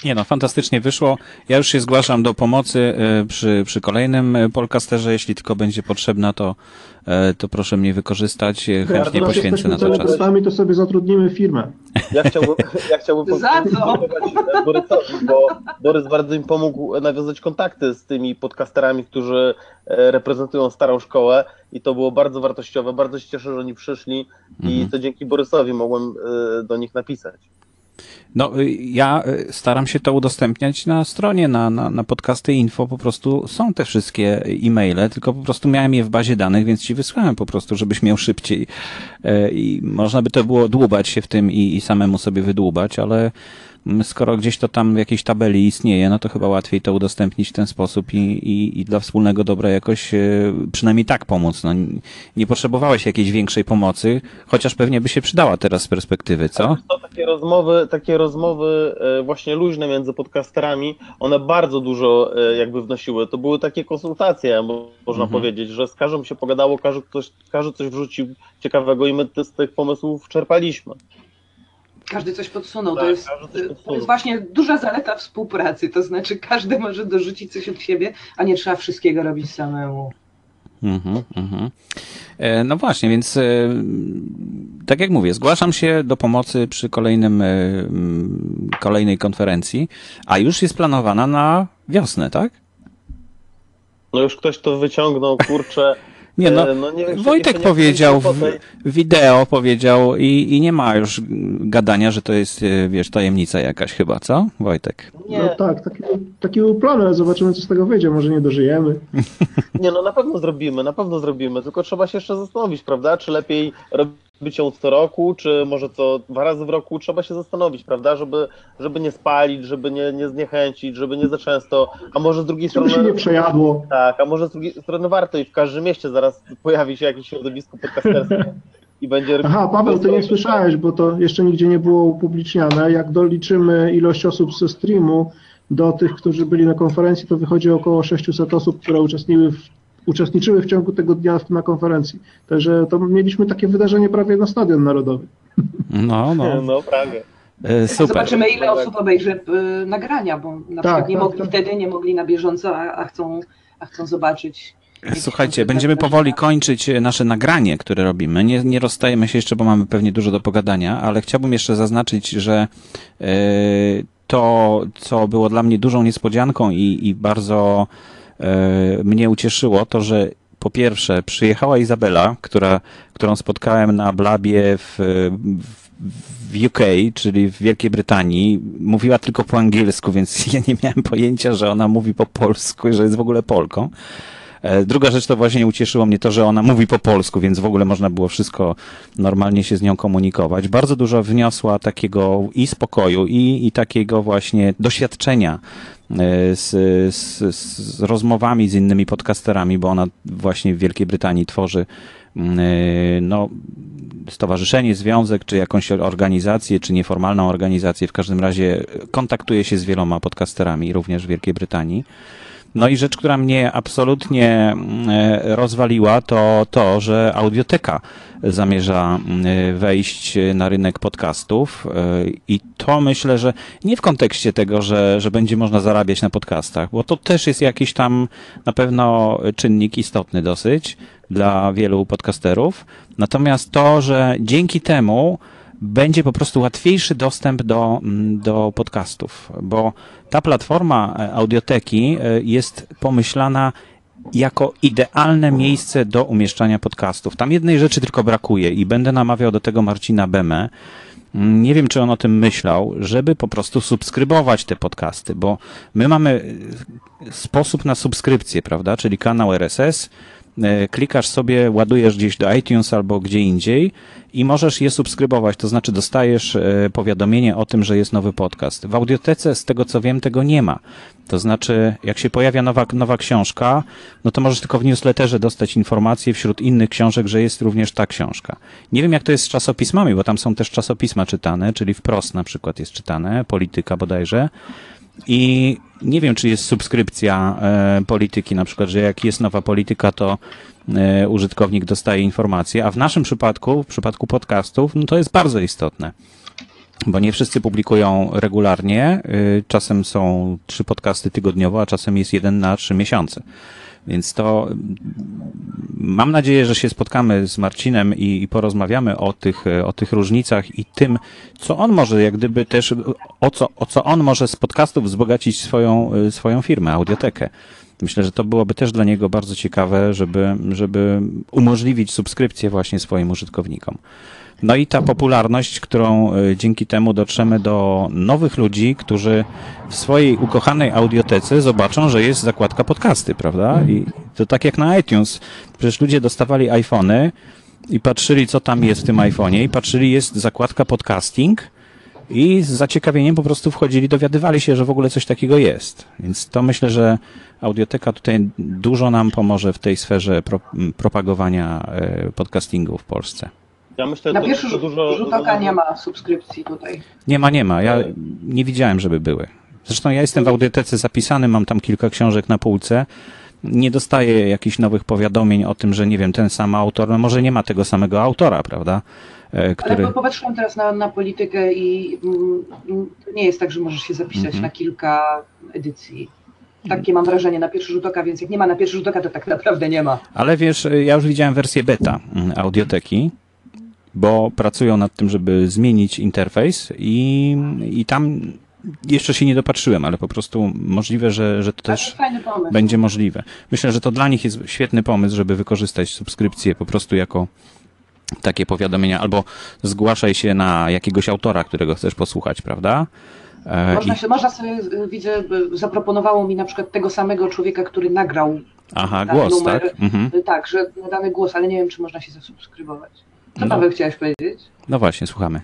Nie no, fantastycznie wyszło. Ja już się zgłaszam do pomocy y, przy, przy kolejnym y, podcasterze. Jeśli tylko będzie potrzebna, to, y, to proszę mnie wykorzystać. Chętnie teraz poświęcę na to czas. to sobie zatrudnimy firmę. Ja chciałbym, ja chciałbym Za co? podziękować Borysowi, bo Borys bardzo mi pomógł nawiązać kontakty z tymi podcasterami, którzy e, reprezentują starą szkołę i to było bardzo wartościowe. Bardzo się cieszę, że oni przyszli i Mhm. to dzięki Borysowi mogłem e, do nich napisać. No, y, ja y, staram się to udostępniać na stronie, na, na, na podcasty info, po prostu są te wszystkie e-maile, tylko po prostu miałem je w bazie danych, więc ci wysłałem po prostu, żebyś miał szybciej. E, I można by to było dłubać się w tym i, i samemu sobie wydłubać, ale skoro gdzieś to tam w jakiejś tabeli istnieje, no to chyba łatwiej to udostępnić w ten sposób i, i, i dla wspólnego dobra jakoś e, przynajmniej tak pomóc. No, nie potrzebowałeś jakiejś większej pomocy, chociaż pewnie by się przydała teraz z perspektywy, co? To tak takie rozmowy, takie rozmowy e, właśnie luźne między podcasterami, one bardzo dużo e, jakby wnosiły. To były takie konsultacje, można Mhm. powiedzieć, że z każdym się pogadało, każdy, ktoś, każdy coś wrzucił ciekawego i my z tych pomysłów czerpaliśmy. Każdy coś podsunął. Tak, to, jest, każdy coś to podsunął. jest właśnie duża zaleta współpracy. To znaczy, każdy może dorzucić coś od siebie, a nie trzeba wszystkiego robić samemu. Mhm, mhm. E, No właśnie, więc e, tak jak mówię, zgłaszam się do pomocy przy kolejnym, e, kolejnej konferencji, a już jest planowana na wiosnę, tak? No już ktoś to wyciągnął, kurczę. Nie no, e, no nie wiem, Wojtek powiedział, w wideo powiedział i, i nie ma już gadania, że to jest, e, wiesz, tajemnica jakaś chyba, co? Wojtek. Nie, No tak, taki, taki był plan, ale zobaczymy, co z tego wyjdzie. Może nie dożyjemy. Nie, no na pewno zrobimy, na pewno zrobimy, tylko trzeba się jeszcze zastanowić, prawda? Czy lepiej robić ją co roku, czy może co dwa razy w roku? Trzeba się zastanowić, prawda? Żeby, żeby nie spalić, żeby nie, nie zniechęcić, żeby nie za często, a może z drugiej Żeby strony... się nie przejadło. Tak, a może z drugiej strony warto i w każdym mieście zaraz pojawi się jakieś środowisko podcasterskie i będzie... Aha, Paweł, ty nie słyszałeś, bo to jeszcze nigdzie nie było upubliczniane. Jak doliczymy ilość osób ze streamu do tych, którzy byli na konferencji, to wychodzi około 600 osób, które uczestniczyły w, uczestniczyły w ciągu tego dnia na konferencji. Także to mieliśmy takie wydarzenie prawie na Stadion Narodowy. No, no, No, prawie. e, super. Zobaczymy, ile osób obejrzy y, nagrania, bo na Tak, przykład nie tak, mogli tak. wtedy, nie mogli na bieżąco, a, a, chcą, a chcą zobaczyć. Słuchajcie, będziemy powoli kończyć e, nasze nagranie, które robimy. Nie, nie rozstajemy się jeszcze, bo mamy pewnie dużo do pogadania, ale chciałbym jeszcze zaznaczyć, że e, to, co było dla mnie dużą niespodzianką i, i bardzo e, mnie ucieszyło, to że po pierwsze przyjechała Izabela, która, którą spotkałem na Blabie w, w, w UK, czyli w Wielkiej Brytanii. Mówiła tylko po angielsku, więc ja nie miałem pojęcia, że ona mówi po polsku i że jest w ogóle Polką. E, Druga rzecz to właśnie ucieszyło mnie to, że ona mówi po polsku, więc w ogóle można było wszystko normalnie się z nią komunikować. Bardzo dużo wniosła takiego i spokoju, i, i takiego właśnie doświadczenia e, z, z, z rozmowami z innymi podcasterami, bo ona właśnie w Wielkiej Brytanii tworzy mm, e, no, stowarzyszenie, związek, czy jakąś organizację, czy nieformalną organizację. W każdym razie kontaktuje się z wieloma podcasterami, również w Wielkiej Brytanii. No i rzecz, która mnie absolutnie e, rozwaliła, to to, że audioteka zamierza e, wejść na rynek podcastów e, i to myślę, że nie w kontekście tego, że, że będzie można zarabiać na podcastach, bo to też jest jakiś tam na pewno czynnik istotny dosyć dla wielu podcasterów. Natomiast to, że dzięki temu będzie po prostu łatwiejszy dostęp do, mm, do podcastów, bo ta platforma e, audioteki e, jest pomyślana jako idealne miejsce do umieszczania podcastów. Tam jednej rzeczy tylko brakuje i będę namawiał do tego Marcina Bemę. Mm, Nie wiem, czy on o tym myślał, żeby po prostu subskrybować te podcasty, bo my mamy e, sposób na subskrypcję, prawda? Czyli kanał RSS, klikasz sobie, ładujesz gdzieś do iTunes albo gdzie indziej i możesz je subskrybować, to znaczy dostajesz e, powiadomienie o tym, że jest nowy podcast. W audiotece, z tego co wiem, tego nie ma. To znaczy, jak się pojawia nowa, nowa książka, no to możesz tylko w newsletterze dostać informację wśród innych książek, że jest również ta książka. Nie wiem, jak to jest z czasopismami, bo tam są też czasopisma czytane, czyli wprost na przykład jest czytane, polityka bodajże. I nie wiem, czy jest subskrypcja e, polityki, na przykład, że jak jest nowa polityka, to e, użytkownik dostaje informacje, a w naszym przypadku, w przypadku podcastów, no to jest bardzo istotne. Bo nie wszyscy publikują regularnie. y, Czasem są trzy podcasty tygodniowo, a czasem jest jeden na trzy miesiące. Więc to mam nadzieję, że się spotkamy z Marcinem i, i porozmawiamy o tych, e, o tych różnicach i tym, co on może, jak gdyby też, o co, o co on może z podcastów wzbogacić swoją, e, swoją firmę, audiotekę. Myślę, że to byłoby też dla niego bardzo ciekawe, żeby, żeby umożliwić subskrypcję właśnie swoim użytkownikom. No i ta popularność, którą e, dzięki temu dotrzemy do nowych ludzi, którzy w swojej ukochanej audiotece zobaczą, że jest zakładka podcasty, prawda? I to tak jak na iTunes. Przecież ludzie dostawali iPhony i patrzyli, co tam jest w tym iPhone'ie i patrzyli, jest zakładka podcasting i z zaciekawieniem po prostu wchodzili, dowiadywali się, że w ogóle coś takiego jest. Więc to myślę, że audioteka tutaj dużo nam pomoże w tej sferze pro, propagowania e, podcastingu w Polsce. Ja myślę, Na to, pierwszy to rzut, dużo... rzut oka nie ma subskrypcji tutaj. Nie ma, nie ma. Ja nie widziałem, żeby były. Zresztą ja jestem w audiotece zapisany, mam tam kilka książek na półce. Nie dostaję jakichś nowych powiadomień o tym, że nie wiem, ten sam autor, no może nie ma tego samego autora, prawda? E, Ale Który. po- popatrzyłam teraz na, na politykę i mm, mm, to nie jest tak, że możesz się zapisać Mhm. na kilka edycji. Takie mam wrażenie na pierwszy rzut oka, więc jak nie ma na pierwszy rzut oka, to tak naprawdę nie ma. Ale wiesz, ja już widziałem wersję beta mm, audioteki, bo pracują nad tym, żeby zmienić interfejs i, i tam jeszcze się nie dopatrzyłem, ale po prostu możliwe, że, że to Też... będzie możliwe. Myślę, że to dla nich jest świetny pomysł, żeby wykorzystać subskrypcję po prostu jako takie powiadomienia, albo zgłaszaj się na jakiegoś autora, którego chcesz posłuchać, prawda? E, Można, i, się, można sobie, y, widzę, y, zaproponowało mi na przykład tego samego człowieka, który nagrał aha, tak, głos, numer. tak? Mhm. y, tak, że dany głos, ale nie wiem, czy można się zasubskrybować. Co No. Chciałeś powiedzieć? No właśnie, słuchamy.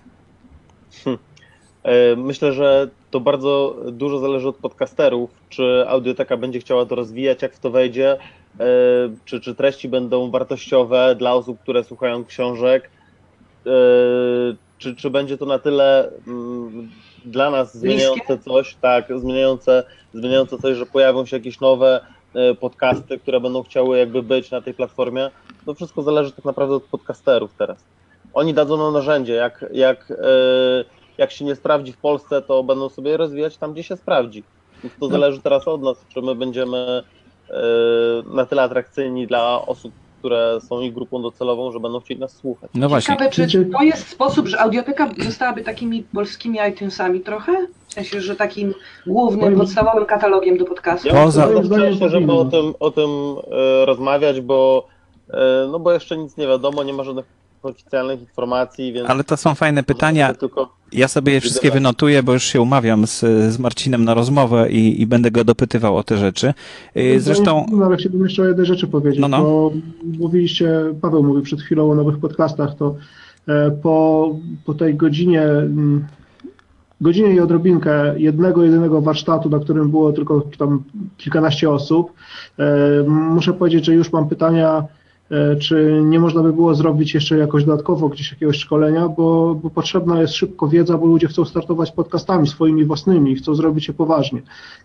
E, Myślę, że to bardzo dużo zależy od podcasterów, czy audioteka będzie chciała to rozwijać, jak w to wejdzie, e, czy, czy treści będą wartościowe dla osób, które słuchają książek, e, czy, czy będzie to na tyle mm, dla nas zmieniające coś, tak, zmieniające, zmieniające coś, że pojawią się jakieś nowe podcasty, które będą chciały jakby być na tej platformie. To wszystko zależy tak naprawdę od podcasterów teraz. Oni dadzą nam narzędzie, jak, jak, e, jak się nie sprawdzi w Polsce, to będą sobie rozwijać tam, gdzie się sprawdzi. Więc to zależy teraz od nas, czy my będziemy e, na tyle atrakcyjni dla osób, które są ich grupą docelową, że będą chcieli nas słuchać. No właśnie. Ciekawe, czy to jest sposób, że audioteka zostałaby takimi polskimi iTunesami trochę? Sensie, że takim głównym, podstawowym katalogiem do podcastu? Ja Poza- Moim zdaniem powinno. o tym, o tym e, rozmawiać, bo, e, no bo jeszcze nic nie wiadomo, nie ma żadnych oficjalnych informacji, więc Ale to są fajne pytania. tylko Ja sobie je wszystkie wynotuję, bo już się umawiam z, z Marcinem na rozmowę i, i będę go dopytywał o te rzeczy. Y, Zresztą, No, ale chciałbym jeszcze o jednej rzeczy powiedzieć, No, no. bo mówiliście, Paweł mówił przed chwilą o nowych podcastach, to e, po, po tej godzinie, godzinie i odrobinkę jednego, jedynego warsztatu, na którym było tylko tam kilkanaście osób, e, muszę powiedzieć, że już mam pytania, czy nie można by było zrobić jeszcze jakoś dodatkowo gdzieś jakiegoś szkolenia, bo, bo potrzebna jest szybko wiedza, bo ludzie chcą startować podcastami swoimi własnymi i chcą zrobić je poważnie.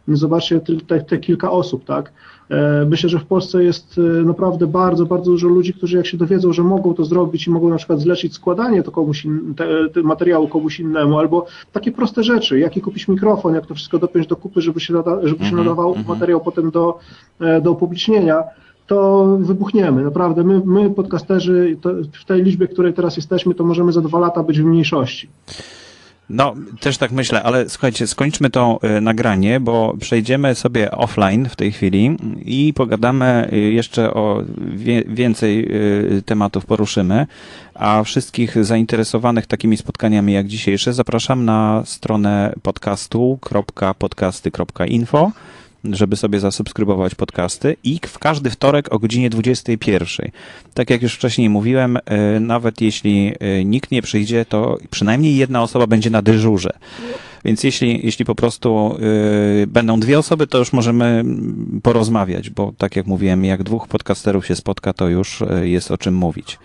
Zobaczcie te, te, kilka osób, tak? E, Myślę, że w Polsce jest e, naprawdę bardzo, bardzo dużo ludzi, którzy jak się dowiedzą, że mogą to zrobić i mogą na przykład zlecić składanie to komuś in, te, te materiału komuś innemu, albo takie proste rzeczy, jaki kupić mikrofon, jak to wszystko dopiąć do kupy, żeby się, nada, żeby się Mhm, nadawał mhm. materiał potem do, e, do upublicznienia, to wybuchniemy. Naprawdę, my, my podcasterzy, w tej liczbie, której teraz jesteśmy, to możemy za dwa lata być w mniejszości. no też tak myślę, ale słuchajcie, skończmy to y, nagranie, bo przejdziemy sobie offline w tej chwili i pogadamy y, jeszcze o wie, więcej y, tematów poruszymy, a wszystkich zainteresowanych takimi spotkaniami jak dzisiejsze zapraszam na stronę podcastu.podcasty.info żeby sobie zasubskrybować podcasty i w każdy wtorek o godzinie 21. Tak jak już wcześniej mówiłem, y, nawet jeśli y, nikt nie przyjdzie, to przynajmniej jedna osoba będzie na dyżurze. Więc jeśli, jeśli po prostu y, będą dwie osoby, to już możemy porozmawiać, bo tak jak mówiłem, jak dwóch podcasterów się spotka, to już y, jest o czym mówić.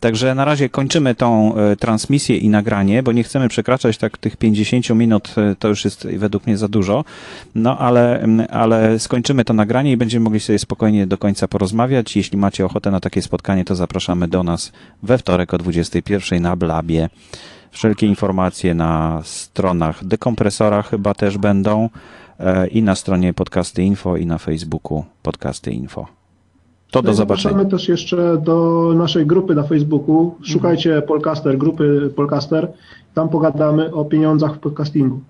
Także na razie kończymy tą y, transmisję i nagranie, bo nie chcemy przekraczać tak tych 50 minut, y, to już jest według mnie za dużo. No ale, mm, ale skończymy to nagranie i będziemy mogli sobie spokojnie do końca porozmawiać. Jeśli macie ochotę na takie spotkanie, to zapraszamy do nas we wtorek o 21 na Blabie. Wszelkie informacje na stronach dekompresora chyba też będą e, i na stronie Podcasty Info i na Facebooku Podcasty Info. To do No zobaczenia. Zapraszamy też jeszcze do naszej grupy na Facebooku. Szukajcie Polcaster, grupy Polcaster. Tam pogadamy o pieniądzach w podcastingu.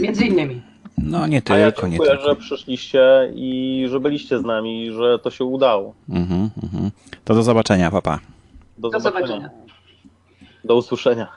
Między innymi. No nie A ja tylko, nie dziękuję, tylko. że przyszliście i że byliście z nami i że to się udało. Mhm, mhm. To do zobaczenia, papa. Do, Do zobaczenia. zobaczenia. Do usłyszenia.